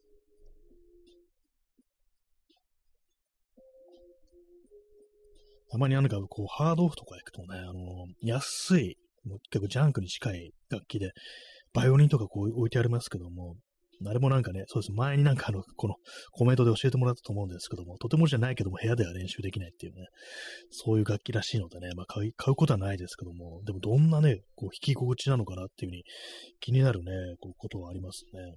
たまになんかこう、ハードオフとか行くとね、あの安い、結構ジャンクに近い楽器で、バイオリンとかこう置いてありますけども、あれもなんかね、そうです。前になんかあの、このコメントで教えてもらったと思うんですけども、とてもじゃないけども部屋では練習できないっていうね、そういう楽器らしいのでね、まあ買買うことはないですけども、でもどんなね、こう弾き心地なのかなっていうふうに気になるね、こうことはありますね。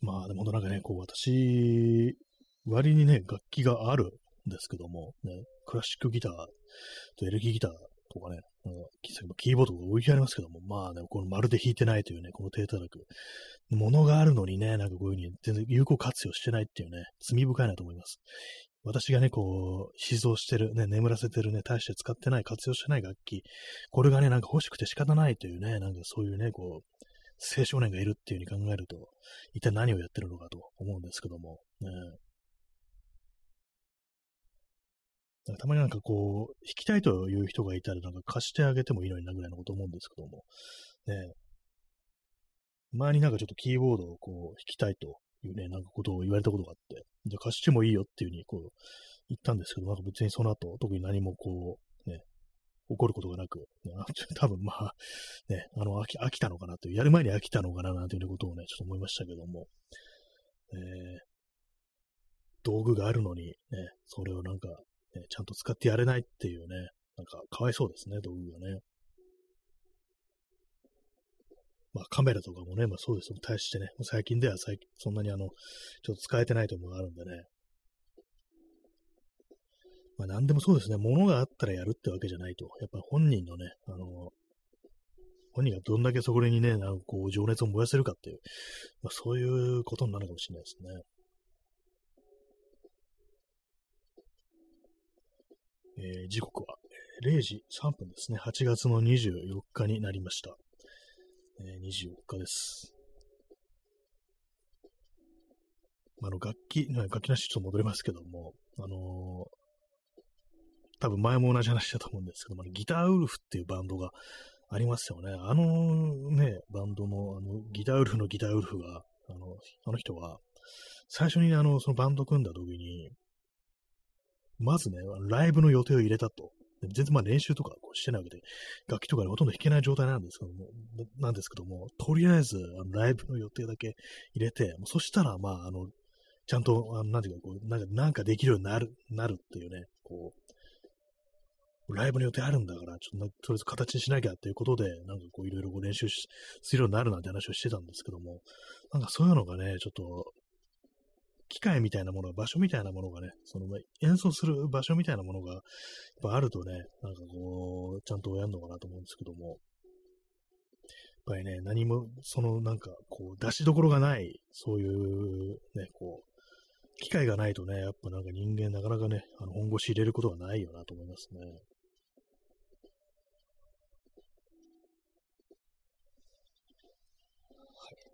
まあでもなんかね、こう私、割にね、楽器があるんですけども、ね、クラシックギターとエレキギターとかね、キーボードが置いてありますけども、まあね、このまるで弾いてないというね、この低たらく。ものがあるのにね、なんかこういうふうに全然有効活用してないっていうね、罪深いなと思います。私がね、こう、静蔵してる、ね、眠らせてるね、大して使ってない、活用してない楽器、これがね、なんか欲しくて仕方ないというね、なんかそういうね、こう、青少年がいるっていう風に考えると、一体何をやってるのかと思うんですけども、ね、たまになんかこう、弾きたいという人がいたら、なんか貸してあげてもいいのになぐらいのこと思うんですけども、ね、前になんかちょっとキーボードをこう弾きたいというね、なんかことを言われたことがあって、じゃあ貸してもいいよっていうふうにこう言ったんですけど、なんか別にその後、特に何もこう、ね、起こることがなく、ね、多分まあ、ね、あの飽き、飽きたのかなという、やる前に飽きたのかななんていうことをね、ちょっと思いましたけども、えー、道具があるのに、ね、それをなんか、ね、ちゃんと使ってやれないっていうね、なんかかわいそうですね、道具がね。まあカメラとかもね、まあそうですよ。対してね、最近では最近そんなにあの、ちょっと使えてないというのがあるんでね。まあ何でもそうですね、物があったらやるってわけじゃないと。やっぱ本人のね、あの、本人がどんだけそこにね、なんかこう情熱を燃やせるかっていう、まあそういうことになるかもしれないですね。えー、時刻は0時3分ですね。8月の24日になりました。えー、24日です。あの、楽器、楽器なしちょっと戻りますけども、あのー、多分前も同じ話だと思うんですけども、ギターウルフっていうバンドがありますよね。あのね、バンドの、あの、ギターウルフのギターウルフが、あの、あの人は、最初にあの、そのバンド組んだ時に、まずね、ライブの予定を入れたと。全然まあ練習とかこうしてないわけで、楽器とかでほとんど弾けない状態なんですけども、なんですけども、とりあえずあのライブの予定だけ入れて、そしたらまあ、あの、ちゃんと、あのなんていうか、こう、なんか、なんかできるようになる、なるっていうね、こう、ライブの予定あるんだから、ちょっととりあえず形にしなきゃっていうことで、なんかこういろいろ練習するようになるなんて話をしてたんですけども、なんかそういうのがね、ちょっと機械みたいなもの、場所みたいなものがね、その演奏する場所みたいなものがやっぱあるとね、なんかこう、ちゃんとやるのかなと思うんですけども、やっぱりね、何も、そのなんかこう、出しどころがない、そういうね、こう、機会がないとね、やっぱなんか人間なかなかね、あの本腰入れることがないよなと思いますね。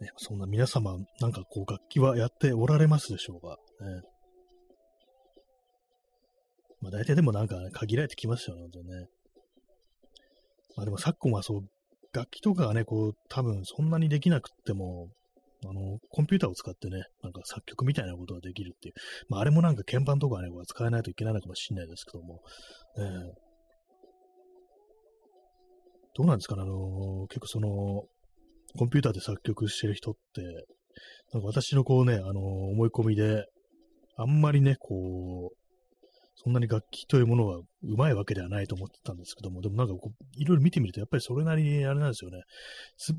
ね、そんな皆様、なんかこう楽器はやっておられますでしょうか。ね、まあ大体でもなんか、ね、限られてきますよね、ね。まあでも昨今はそう、楽器とかがね、こう、多分そんなにできなくっても、あの、コンピューターを使ってね、なんか作曲みたいなことができるっていう。まああれもなんか鍵盤とかね、使えないといけないのかもしれないですけども、ね、どうなんですかね、あの、結構その、コンピューターで作曲してる人って、なんか私のこうね、あのー、思い込みで、あんまりね、こう、そんなに楽器というものはうまいわけではないと思ってたんですけども、でもなんかこう、いろいろ見てみると、やっぱりそれなりにあれなんですよね。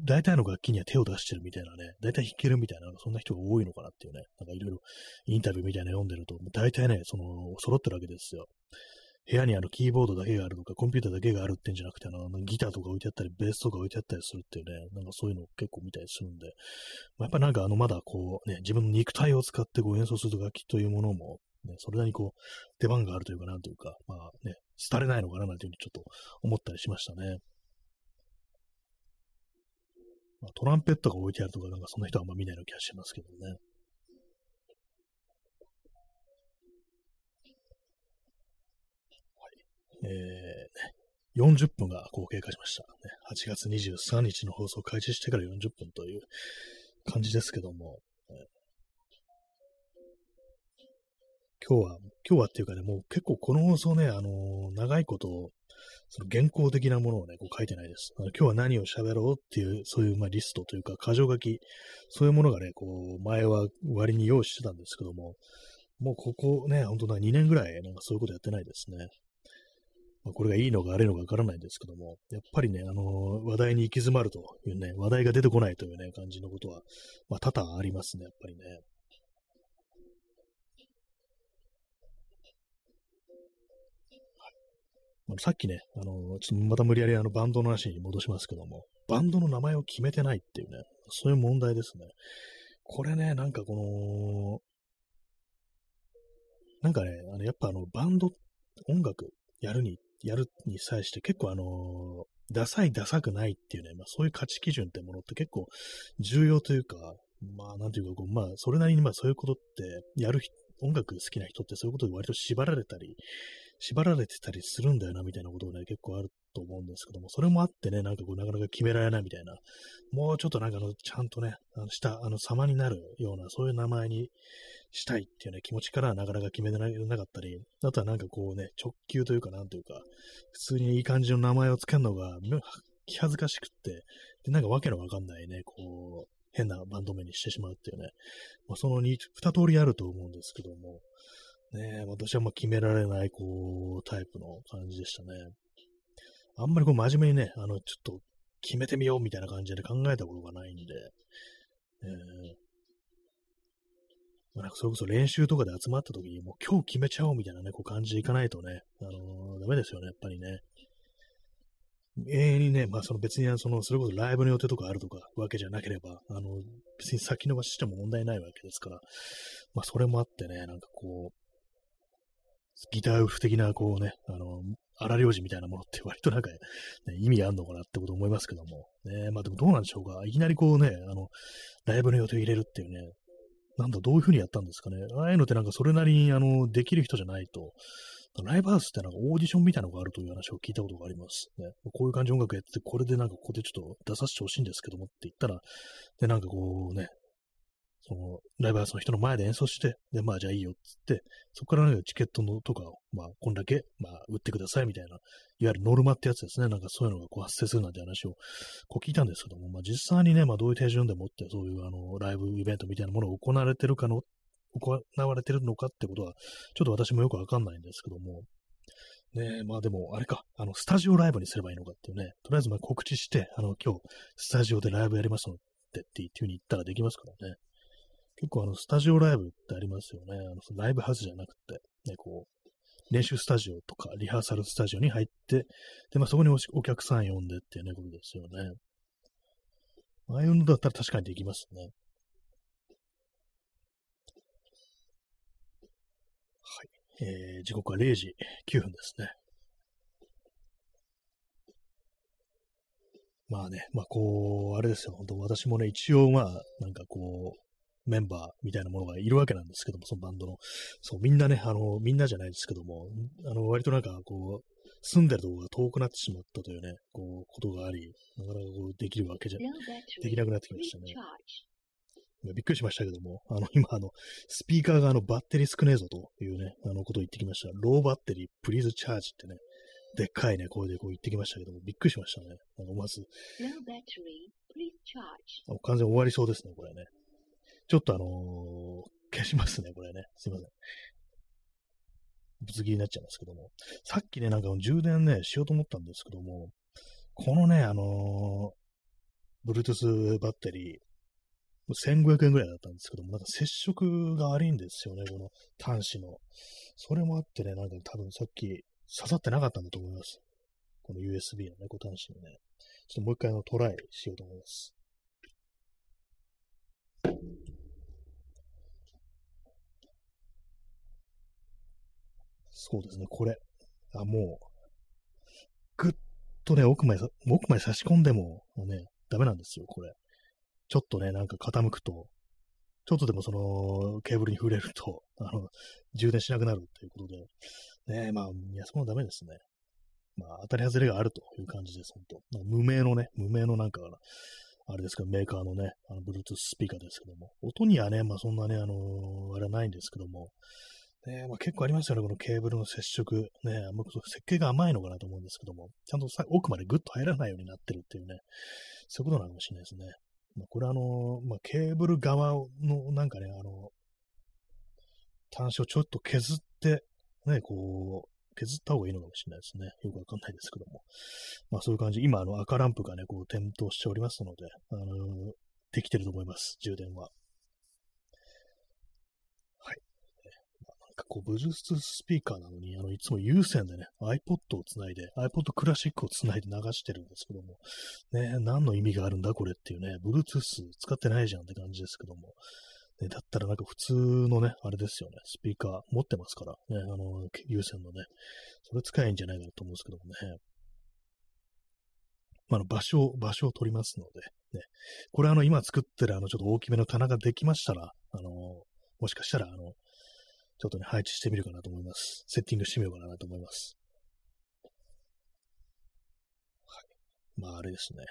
大体の楽器には手を出してるみたいなね、大体弾けるみたいな、そんな人が多いのかなっていうね、なんかいろいろインタビューみたいなの読んでると、大体ね、その、揃ってるわけですよ。部屋にあのキーボードだけがあるとか、コンピューターだけがあるってんじゃなくて、あの、ギターとか置いてあったり、ベースとか置いてあったりするっていうね、なんかそういうのを結構見たりするんで、まあ、やっぱなんかあの、まだこう、ね、自分の肉体を使ってこう演奏する楽器というものも、ね、それなりにこう、出番があるというか、なんというか、まあね、廃れないのかななんていうふうにちょっと思ったりしましたね。まあ、トランペットが置いてあるとか、なんかそんな人はあんま見ないような気がしますけどね。えー、40分がこう経過しました、ね。8月23日の放送開始してから40分という感じですけども、今日は、今日はっていうかね、もう結構この放送ね、あのー、長いこと、その原稿的なものをね、こう書いてないです。あの今日は何を喋ろうっていう、そういう、まあ、リストというか、箇条書き、そういうものがね、こう、前は割に用意してたんですけども、もうここね、本当だ、2年ぐらい、なんかそういうことやってないですね。まあ、これがいいのか悪いのかわからないんですけども、やっぱりね、あのー、話題に行き詰まるというね、話題が出てこないというね、感じのことは、まあ、多々ありますね、やっぱりね。さっきね、あの、ちょっとまた無理やりあのバンドの話に戻しますけども、バンドの名前を決めてないっていうね、そういう問題ですね。これね、なんかこの、なんかね、あのやっぱあのバンド、音楽やるに、やるに際して結構あのダサいダサくないっていうね、まあそういう価値基準ってものって結構重要というか、まあなんていうかこう、まあそれなりにまあそういうことってやる音楽好きな人ってそういうことで割と縛られたり縛られてたりするんだよな、みたいなことがね、結構あると思うんですけども、それもあってね、なんかこう、なかなか決められないみたいな、もうちょっとなんかあの、ちゃんとね、あの、下、あの、様になるような、そういう名前にしたいっていうね、気持ちからなかなか決められなかったり、あとはなんかこうね、直球というか、なんというか、普通にいい感じの名前を付けるのが、気恥ずかしくって、で、なんかわけのわかんないね、こう、変なバンド名にしてしまうっていうね、まあ、その二、二通りあると思うんですけども、ね私はまあ決められない、こう、タイプの感じでしたね。あんまりこう真面目にね、あの、ちょっと決めてみようみたいな感じで考えたことがないんで、えー、まあ、なんかそれこそ練習とかで集まった時にもう今日決めちゃおうみたいなね、こう感じでいかないとね、あのー、ダメですよね、やっぱりね。永遠にね、まあその別にその、それこそライブの予定とかあるとかわけじゃなければ、あの、別に先延ばししても問題ないわけですから、まあそれもあってね、なんかこう、ギターウフ的な、こうね、あの、荒領事みたいなものって割となんか、ね、意味あんのかなってこと思いますけども。ね、まあでもどうなんでしょうか。いきなりこうね、あの、ライブの予定入れるっていうね、なんだ、どういうふうにやったんですかね。ああいうのってなんかそれなりに、あの、できる人じゃないと、ライブハウスってなんかオーディションみたいなのがあるという話を聞いたことがあります。ね、こういう感じの音楽やってて、これでなんかここでちょっと出させてほしいんですけどもって言ったら、で、なんかこうね、その、ライブハウスの人の前で演奏して、で、まあじゃあいいよっつって、そこからね、チケットのとかを、まあ、こんだけ、まあ、売ってくださいみたいな、いわゆるノルマってやつですね。なんかそういうのがこう発生するなんて話をこう聞いたんですけども、まあ実際にね、まあどういう手順でもって、そういうあの、ライブイベントみたいなものが行われてるかの、行われてるのかってことは、ちょっと私もよくわかんないんですけども、ねまあでも、あれか、あの、スタジオライブにすればいいのかっていうね、とりあえずまあ告知して、あの、今日、スタジオでライブやりますのってっていうふうに言ったらできますからね。結構あの、スタジオライブってありますよね。あのライブハウスじゃなくて、ね、こう、練習スタジオとかリハーサルスタジオに入って、で、まあそこにお客さん呼んでっていうね、ことですよね。ああいうのだったら確かにできますね。はい。えー、時刻は0時9分ですね。まあね、まあこう、あれですよ、本当私もね、一応まあ、なんかこう、メンバーみたいなものがいるわけなんですけども、そのバンドの。そう、みんなね、あの、みんなじゃないですけども、あの、割となんか、こう、住んでるところが遠くなってしまったというね、こう、ことがあり、なかなかこう、できるわけじゃ、できなくなってきましたね。びっくりしましたけども、あの、今、あの、スピーカーがあの、バッテリー少ねえぞというね、あの、ことを言ってきました。ローバッテリー、プリーズチャージってね、でっかいね、声でこう言ってきましたけども、びっくりしましたね。なんかまず。完全終わりそうですね、これね。ちょっとあのー、消しますね、これね。すいません。ぶつ切りになっちゃいますけども。さっきね、なんか充電ね、しようと思ったんですけども、このね、あのー、Bluetooth バッテリー、1500円ぐらいだったんですけども、なんか接触が悪いんですよね、この端子の。それもあってね、なんか多分さっき刺さってなかったんだと思います。この USB のね、こ端子にね。ちょっともう一回あのトライしようと思います。そうですね、これ。あ、もう、ぐっとね、奥まで、奥まで差し込んでも、もうね、ダメなんですよ、これ。ちょっとね、なんか傾くと、ちょっとでもそのケーブルに触れると、[LAUGHS] あの、充電しなくなるっていうことで、ねまあ、いや、そこはダメですね。まあ、当たり外れがあるという感じです、本当無名のね、無名のなんか、あれですけど、メーカーのね、あの、Bluetooth スピーカーですけども、音にはね、まあそんなね、あのー、あれはないんですけども、ねまあ、結構ありますよね、このケーブルの接触。ね、もう設計が甘いのかなと思うんですけども、ちゃんと奥までグッと入らないようになってるっていうね、そういうことなのかもしれないですね。まあ、これあの、まあ、ケーブル側のなんかね、あの、端子をちょっと削って、ね、こう、削った方がいいのかもしれないですね。よくわかんないですけども。まあそういう感じ。今、あの赤ランプがね、こう点灯しておりますので、あのできてると思います。充電は。かこう、ブルーススピーカーなのに、あの、いつも有線でね、iPod をつないで、iPod クラシックをつないで流してるんですけども、ね、何の意味があるんだこれっていうね、Bluetooth 使ってないじゃんって感じですけども、ね、だったらなんか普通のね、あれですよね、スピーカー持ってますから、ね、あの、有線のね、それ使えんじゃないかなと思うんですけどもね、まあ、の場所を、場所を取りますので、ね、これあの、今作ってるあの、ちょっと大きめの棚ができましたら、あの、もしかしたら、あの、ちょっとね、配置してみるかなと思います。セッティングしてみようかなと思います。はい。まあ、あれですね。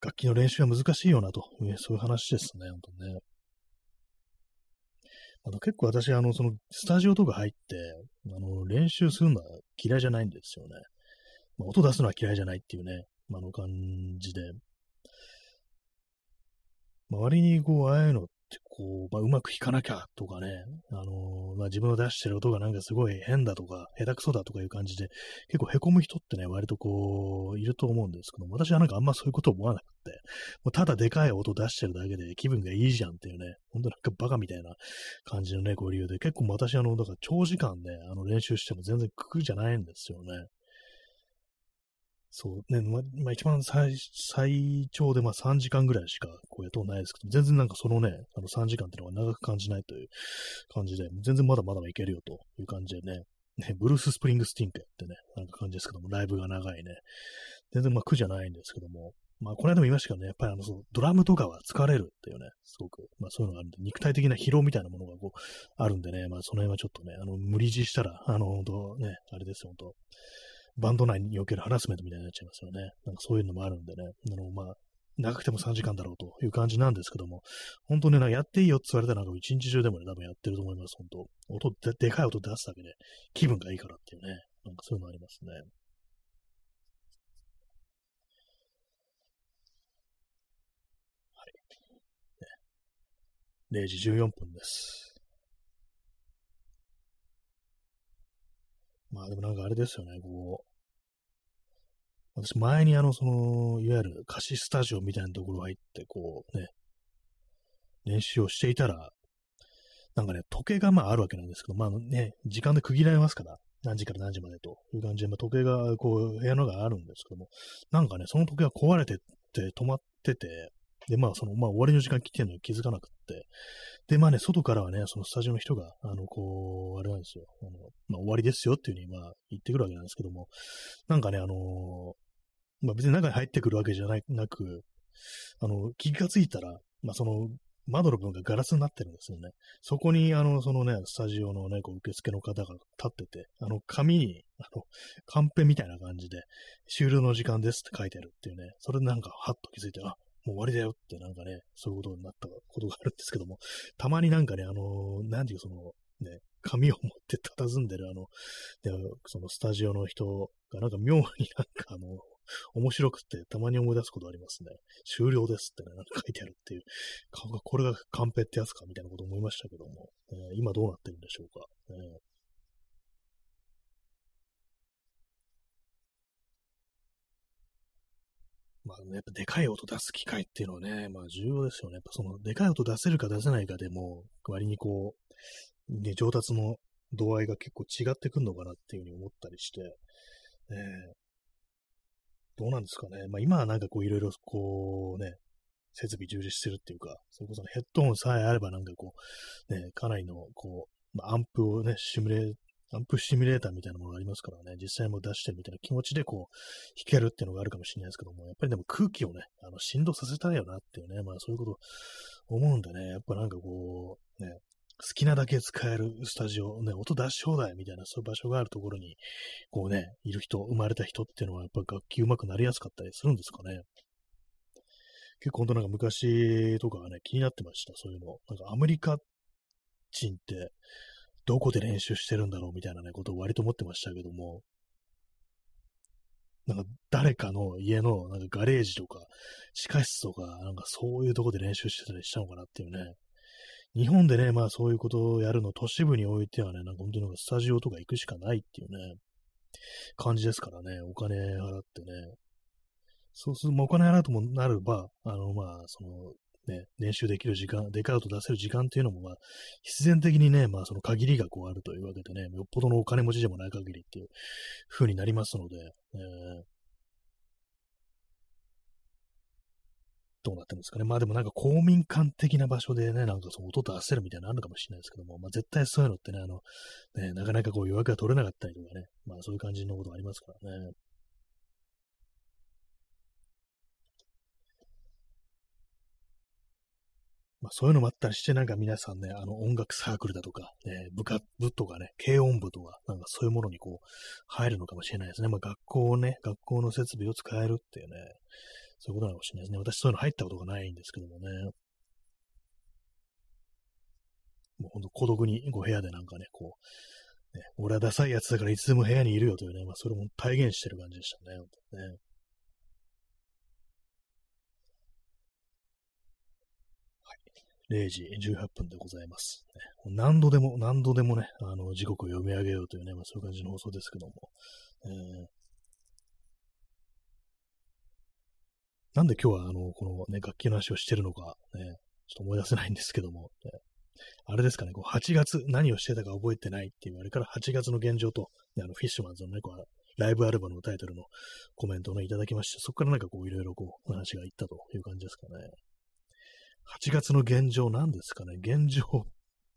楽器の練習は難しいよなと、そういう話ですね、本当ね。あの結構私、あの、その、スタジオとか入って、あの、練習するのは嫌いじゃないんですよね。まあ、音出すのは嫌いじゃないっていうね、あの感じで。周りにこう、ああいうのっこう、まあ、うまく弾かなきゃとかね、あのー、まあ、自分の出してる音がなんかすごい変だとか、下手くそだとかいう感じで、結構凹む人ってね、割とこう、いると思うんですけど、私はなんかあんまそういうこと思わなくて、もうただでかい音出してるだけで気分がいいじゃんっていうね、ほんとなんかバカみたいな感じのね、こう理由で、結構私あの、だから長時間ね、あの練習しても全然苦じゃないんですよね。そうね、ま、まあ、一番最最長でまあ3時間ぐらいしかこうやったことないですけど、全然なんかそのね、あの3時間っていうのが長く感じないという感じで、全然まだまだいけるよという感じでね、ね、ブルース・スプリングスティーンかってね、なんか感じですけども、ライブが長いね。全然まあ苦じゃないんですけども、まあこの間も言いましたけどね、やっぱりあの、そうドラムとかは疲れるっていうね、すごく、まあそういうのがあるんで、肉体的な疲労みたいなものがこう、あるんでね、まあその辺はちょっとね、あの、無理強いしたら、あの、本当ね、あれですよ、本当バンド内におけるハラスメントみたいになっちゃいますよね。なんかそういうのもあるんでね。あの、まあ、長くても3時間だろうという感じなんですけども、本当ね、なんかやっていいよって言われたらなんか一日中でもね、多分やってると思います、本当音で、でかい音出すだけで気分がいいからっていうね、なんかそういうのありますね。はい。ね、0時14分です。まあでもなんかあれですよね、こう、私前にあの、その、いわゆる貸しスタジオみたいなところ入って、こうね、練習をしていたら、なんかね、時計がまああるわけなんですけど、まあね、時間で区切られますから、何時から何時までという感じで、まあ、時計がこう、部屋のがあるんですけども、なんかね、その時計が壊れてって止まってて、で、まあ、その、まあ、終わりの時間来てるのに気づかなくって、で、まあね、外からはね、そのスタジオの人が、あの、こう、あれなんですよ、あの、まあ、終わりですよっていうふうに、まあ、言ってくるわけなんですけども、なんかね、あのまあ、別に中に入ってくるわけじゃないなく、あの、気がついたら、まあ、その、窓の部分がガラスになってるんですよね。そこに、あの、そのね、スタジオのね、こう受付の方が立ってて、あの、紙に、あの、カンペみたいな感じで、終了の時間ですって書いてあるっていうね、それでなんか、はっと気づいて、あ、もう終わりだよってなんかね、そういうことになったことがあるんですけども、たまになんかね、あの、なんていうその、ね、紙を持って佇んでるあの、でそのスタジオの人がなんか妙になんかあの、面白くてたまに思い出すことありますね。終了ですってね、なんか書いてあるっていう。顔がこれがカンペってやつかみたいなこと思いましたけども、えー、今どうなってるんでしょうか。えーまあ、ね、やっぱでかい音出す機会っていうのはね、まあ重要ですよね。やっぱそのでかい音出せるか出せないかでも、割にこう、ね、上達の度合いが結構違ってくるのかなっていうふうに思ったりして、えー、どうなんですかね。まあ今はなんかこういろいろこうね、設備充実してるっていうか、それこそ、ヘッドホンさえあればなんかこう、ね、かなりのこう、ま、アンプをね、シミュレーアンプシミュレーターみたいなものがありますからね、実際も出してるみたいな気持ちでこう、弾けるっていうのがあるかもしれないですけども、やっぱりでも空気をね、あの振動させたいよなっていうね、まあそういうこと思うんでね、やっぱなんかこう、ね、好きなだけ使えるスタジオ、ね、音出し放題みたいな、そういう場所があるところに、こうね、いる人、生まれた人っていうのは、やっぱ楽器上手くなりやすかったりするんですかね。結構本当なんか昔とかはね、気になってました、そういうの。なんかアメリカ人って、どこで練習してるんだろうみたいなね、ことを割と思ってましたけども、なんか誰かの家のなんかガレージとか、地下室とか、なんかそういうとこで練習してたりしたのかなっていうね。日本でね、まあそういうことをやるの、都市部においてはね、なんか本当になんかスタジオとか行くしかないっていうね、感じですからね、お金払ってね。そうすると、お金払うともなれば、あの、まあ、その、ね、練習できる時間、デカウト出せる時間っていうのも、まあ、必然的にね、まあ、その限りがこうあるというわけでね、よっぽどのお金持ちでもない限りっていう風になりますので、えー、どうなってるんですかね。まあでもなんか公民館的な場所でね、なんかその音出せるみたいなのあるのかもしれないですけども、まあ絶対そういうのってね、あの、ね、なかなかこう予約が取れなかったりとかね、まあそういう感じのことがありますからね。まあそういうのもあったりして、なんか皆さんね、あの音楽サークルだとか、ね、部活部とかね、軽音部とか、なんかそういうものにこう、入るのかもしれないですね。まあ学校をね、学校の設備を使えるっていうね、そういうことなのかもしれないですね。私そういうの入ったことがないんですけどもね。もうほんと孤独にこう部屋でなんかね、こう、ね、俺はダサいやつだからいつでも部屋にいるよというね、まあそれも体現してる感じでしたね、本当ね。0時18分でございます。ね、何度でも、何度でもね、あの、時刻を読み上げようというね、まあ、そういう感じの放送ですけども。えー、なんで今日は、あの、このね、楽器の話をしてるのか、ね、ちょっと思い出せないんですけども、ね、あれですかね、こう8月何をしてたか覚えてないっていうあれから8月の現状と、ね、あのフィッシュマンズのね、こうライブアルバムのタイトルのコメントをね、いただきまして、そこからなんかこういろいろこう話がいったという感じですかね。8月の現状なんですかね。現状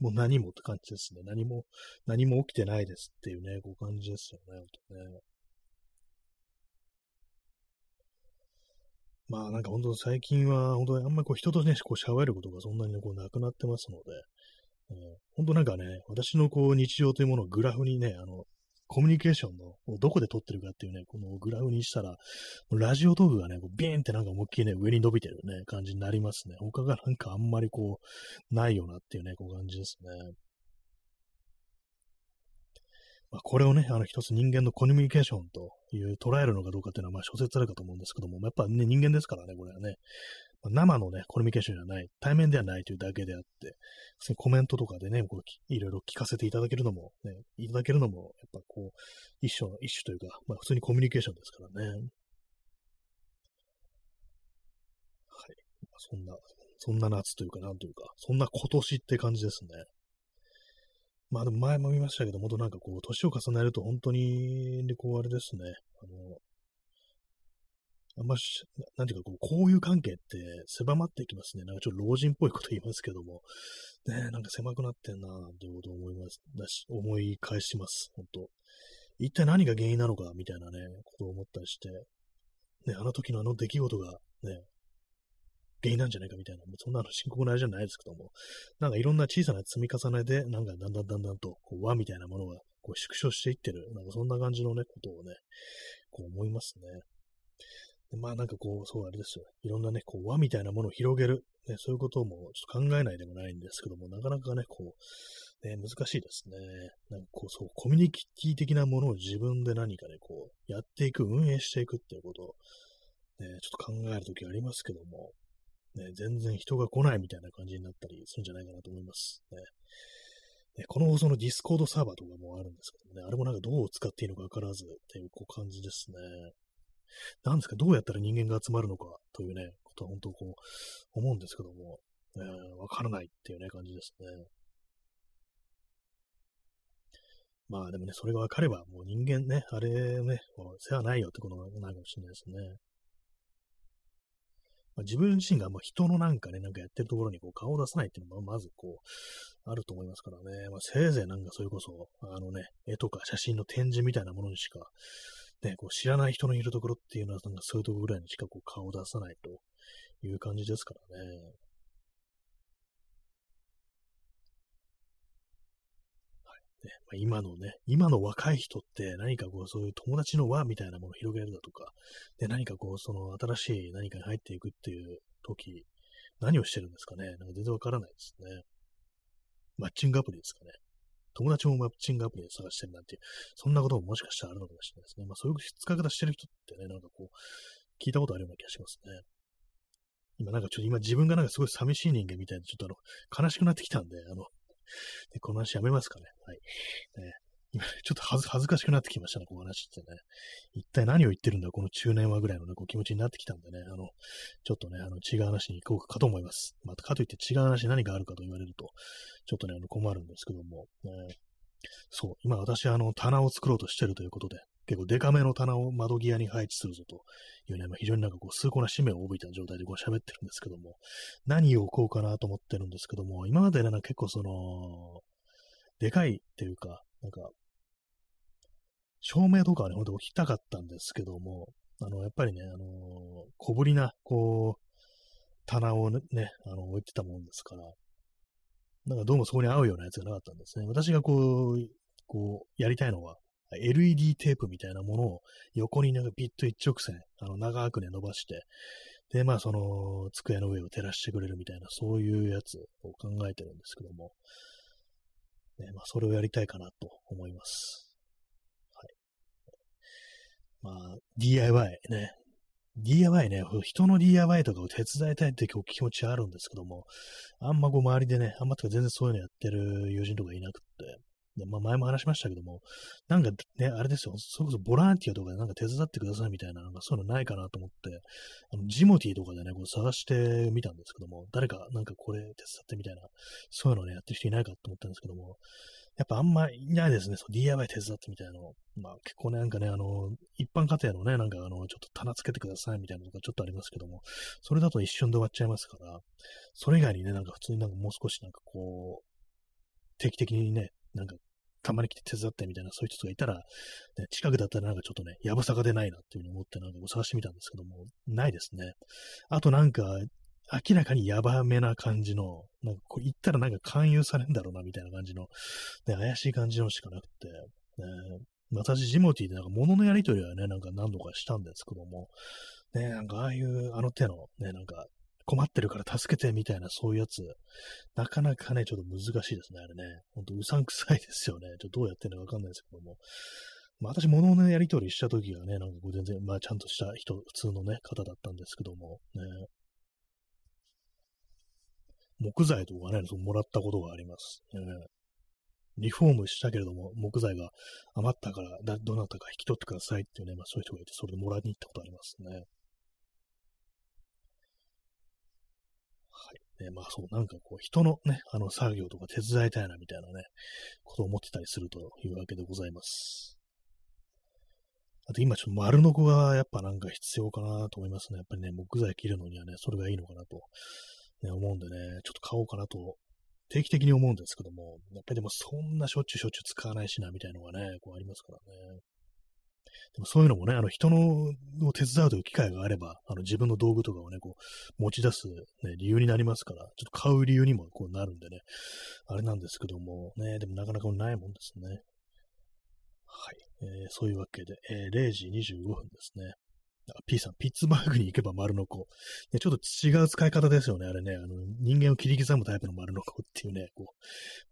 もう何もって感じですね。何も、何も起きてないですっていうね、こう感じですよね。本当ねまあなんか本当最近は本当にあんまりこう人とね、こう喋ることがそんなにこうなくなってますので、えー、本当なんかね、私のこう日常というものをグラフにね、あの、コミュニケーションの、どこで撮ってるかっていうね、このグラフにしたら、ラジオトークがね、こうビーンってなんか思いっきりね、上に伸びてるね、感じになりますね。他がなんかあんまりこう、ないよなっていうね、こう感じですね。まあ、これをね、あの一つ人間のコミュニケーションという捉えるのかどうかっていうのは、まあ諸説あるかと思うんですけども、やっぱね、人間ですからね、これはね。生のね、コミュニケーションじゃない、対面ではないというだけであって、普通にコメントとかでね、こういろいろ聞かせていただけるのも、ね、いただけるのも、やっぱこう、一種の、一種というか、まあ普通にコミュニケーションですからね。はい。そんな、そんな夏というか、なんというか、そんな今年って感じですね。まあでも前も見ましたけど、もっとなんかこう、年を重ねると本当に、でこうあれですね、あの、あんまし、なんていうかこう、こういう関係って狭まっていきますね。なんかちょっと老人っぽいこと言いますけども、ねなんか狭くなってんなぁ、ということを思います、だし、思い返します、本当。一体何が原因なのか、みたいなね、ことを思ったりして、ね、あの時のあの出来事が、ね、原因なんじゃないかみたいな、もうそんなの深刻なあれじゃないですけども、なんかいろんな小さな積み重ねで、なんかだんだんだんだんと、こう輪みたいなものが、こう縮小していってる、なんかそんな感じのね、ことをね、こう思いますね。でまあなんかこう、そうあれですよ。いろんなね、こう輪みたいなものを広げる、ね、そういうこともちょっと考えないでもないんですけども、なかなかね、こう、ね、難しいですね。なんかこう、そう、コミュニティ的なものを自分で何かね、こう、やっていく、運営していくっていうことを、ね、ちょっと考えるときありますけども、ね、全然人が来ないみたいな感じになったりするんじゃないかなと思います。ねね、この放送の Discord サーバーとかもあるんですけどね、あれもなんかどう使っていいのかわからずっていうこう感じですね。なんですか、どうやったら人間が集まるのかというね、ことは本当こう、思うんですけども、えー、わからないっていうね、感じですね。まあでもね、それが分かれば、もう人間ね、あれね、世話ないよってことないかもしれないですね。まあ、自分自身がまあ人のなんかね、なんかやってるところにこう顔を出さないっていうのもまずこう、あると思いますからね。まあ、せいぜいなんかそれこそ、あのね、絵とか写真の展示みたいなものにしか、ね、こう知らない人のいるところっていうのは、なんかそういうところぐらいにしかこう顔を出さないという感じですからね。ねまあ、今のね、今の若い人って何かこう、そういう友達の輪みたいなものを広げるだとか、で、何かこう、その新しい何かに入っていくっていう時、何をしてるんですかね？なんか全然わからないですね。マッチングアプリですかね？友達もマッチングアプリで探してるなんていう、そんなことももしかしたらあるのかもしれないですね。まあそういう使い方してる人ってね、なんかこう、聞いたことあるような気がしますね。今なんかちょっと今自分がなんかすごい寂しい人間みたいで、ちょっとあの、悲しくなってきたんで、あの、でこの話やめますかね。はい。ね、今、ちょっと恥ず恥ずかしくなってきましたね、この話ってね。一体何を言ってるんだ、この中年はぐらいのね、こう気持ちになってきたんでね、あの、ちょっとね、あの、違う話に行こうかと思います。また、かといって違う話何があるかと言われると、ちょっとね、あの、困るんですけども、ね、そう、今私、あの、棚を作ろうとしてるということで、結構デカめの棚を窓際に配置するぞというね、まあ、非常になんかこう、崇高な使命を帯びた状態でこう喋ってるんですけども、何を置こうかなと思ってるんですけども、今までね、結構その、でかいっていうか、なんか、照明とかはね、ほんと置きたかったんですけども、あの、やっぱりね、あのー、小ぶりな、こう、棚をね、あの、置いてたもんですから、なんかどうもそこに合うようなやつがなかったんですね。私がこう、こう、やりたいのは、LED テープみたいなものを横になんかピッと一直線、あの、長くね、伸ばして、で、まあ、その、机の上を照らしてくれるみたいな、そういうやつを考えてるんですけども、ね、まあ、それをやりたいかなと思います。はい。まあ、DIY ね。DIY ね、人の DIY とかを手伝いたいって気持ちあるんですけども、あんまこう周りでね、あんまとか全然そういうのやってる友人とかいなくって、まあ、前も話しましたけども、なんかね、あれですよ、それこそボランティアとかでなんか手伝ってくださいみたいな、なんかそういうのないかなと思って、あのジモティーとかでね、こう探してみたんですけども、誰かなんかこれ手伝ってみたいな、そういうのね、やってる人いないかと思ったんですけども、やっぱあんまいないですね、DIY 手伝ってみたいなの。まあ結構ね、なんかね、あの、一般家庭のね、なんかあの、ちょっと棚つけてくださいみたいなのがちょっとありますけども、それだと一瞬で終わっちゃいますから、それ以外にね、なんか普通になんかもう少しなんかこう、定期的にね、なんかたまに来て手伝ってみたいな、そういう人がいたら、ね、近くだったらなんかちょっとね、やぶさが出ないなっていうふうに思ってなんか探してみたんですけども、ないですね。あとなんか、明らかにヤバめな感じの、なんかこう言ったらなんか勧誘されんだろうなみたいな感じの、ね、怪しい感じのしかなくて、ね、私、ジモティでなんか物のやりとりはね、なんか何度かしたんですけども、ね、なんかああいう、あの手の、ね、なんか困ってるから助けてみたいな、そういうやつ、なかなかね、ちょっと難しいですね、あれね。ほんとうさんくさいですよね。ちょっとどうやってるのかわかんないですけども。まあ、私、物のやり取りした時はね、なんかこう全然、まあ、ちゃんとした人、普通のね、方だったんですけども、ね。木材とかね、そもらったことがあります。ね、リフォームしたけれども、木材が余ったから、どなたか引き取ってくださいっていうね、まあそういう人がいて、それでもらいに行ったことありますね。ね、まあそう、なんかこう、人のね、あの作業とか手伝いたいなみたいなね、ことを思ってたりするというわけでございます。あと今ちょっと丸の子がやっぱなんか必要かなと思いますね。やっぱりね、木材切るのにはね、それがいいのかなと、ね、思うんでね、ちょっと買おうかなと、定期的に思うんですけども、やっぱりでもそんなしょっちゅうしょっちゅう使わないしな、みたいなのがね、こうありますからね。でもそういうのもね、あの人のを手伝うという機会があれば、あの自分の道具とかをね、こう持ち出す、ね、理由になりますから、ちょっと買う理由にもこうなるんでね、あれなんですけども、ね、でもなかなかないもんですね。はい。えー、そういうわけで、えー、0時25分ですね。P さん、ピッツバーグに行けば丸の子。ね、ちょっと違う使い方ですよね、あれね。あの、人間を切り刻むタイプの丸の子っていうね、こ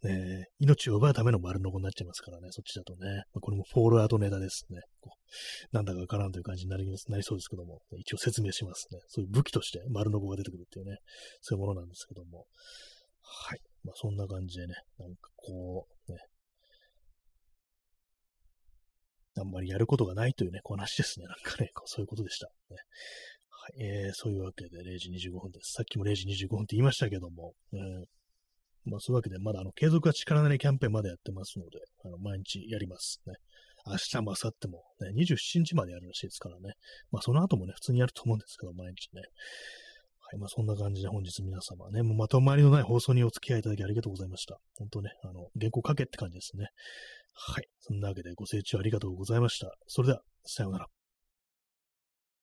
う、ね、命を奪うための丸の子になっちゃいますからね、そっちだとね。まあ、これもフォールアウトネタですね。こうなんだかわからんという感じになりなりそうですけども、一応説明しますね。そういう武器として丸の子が出てくるっていうね、そういうものなんですけども。はい。まあ、そんな感じでね、なんかこう、ね、あんまりやることがないというね、こ話ですね。なんかね、そういうことでした。ね、はい、えー、そういうわけで0時25分です。さっきも0時25分って言いましたけども、えー、まあそういうわけで、まだあの、継続は力なりキャンペーンまでやってますので、あの、毎日やりますね。明日も明後日もね、27日までやるらしいですからね。まあその後もね、普通にやると思うんですけど、毎日ね。はい、まあそんな感じで本日皆様ね、もうまとまりのない放送にお付き合いいただきありがとうございました。本当ね、あの、原稿書けって感じですね。はい。そんなわけでご清聴ありがとうございました。それでは、さようなら。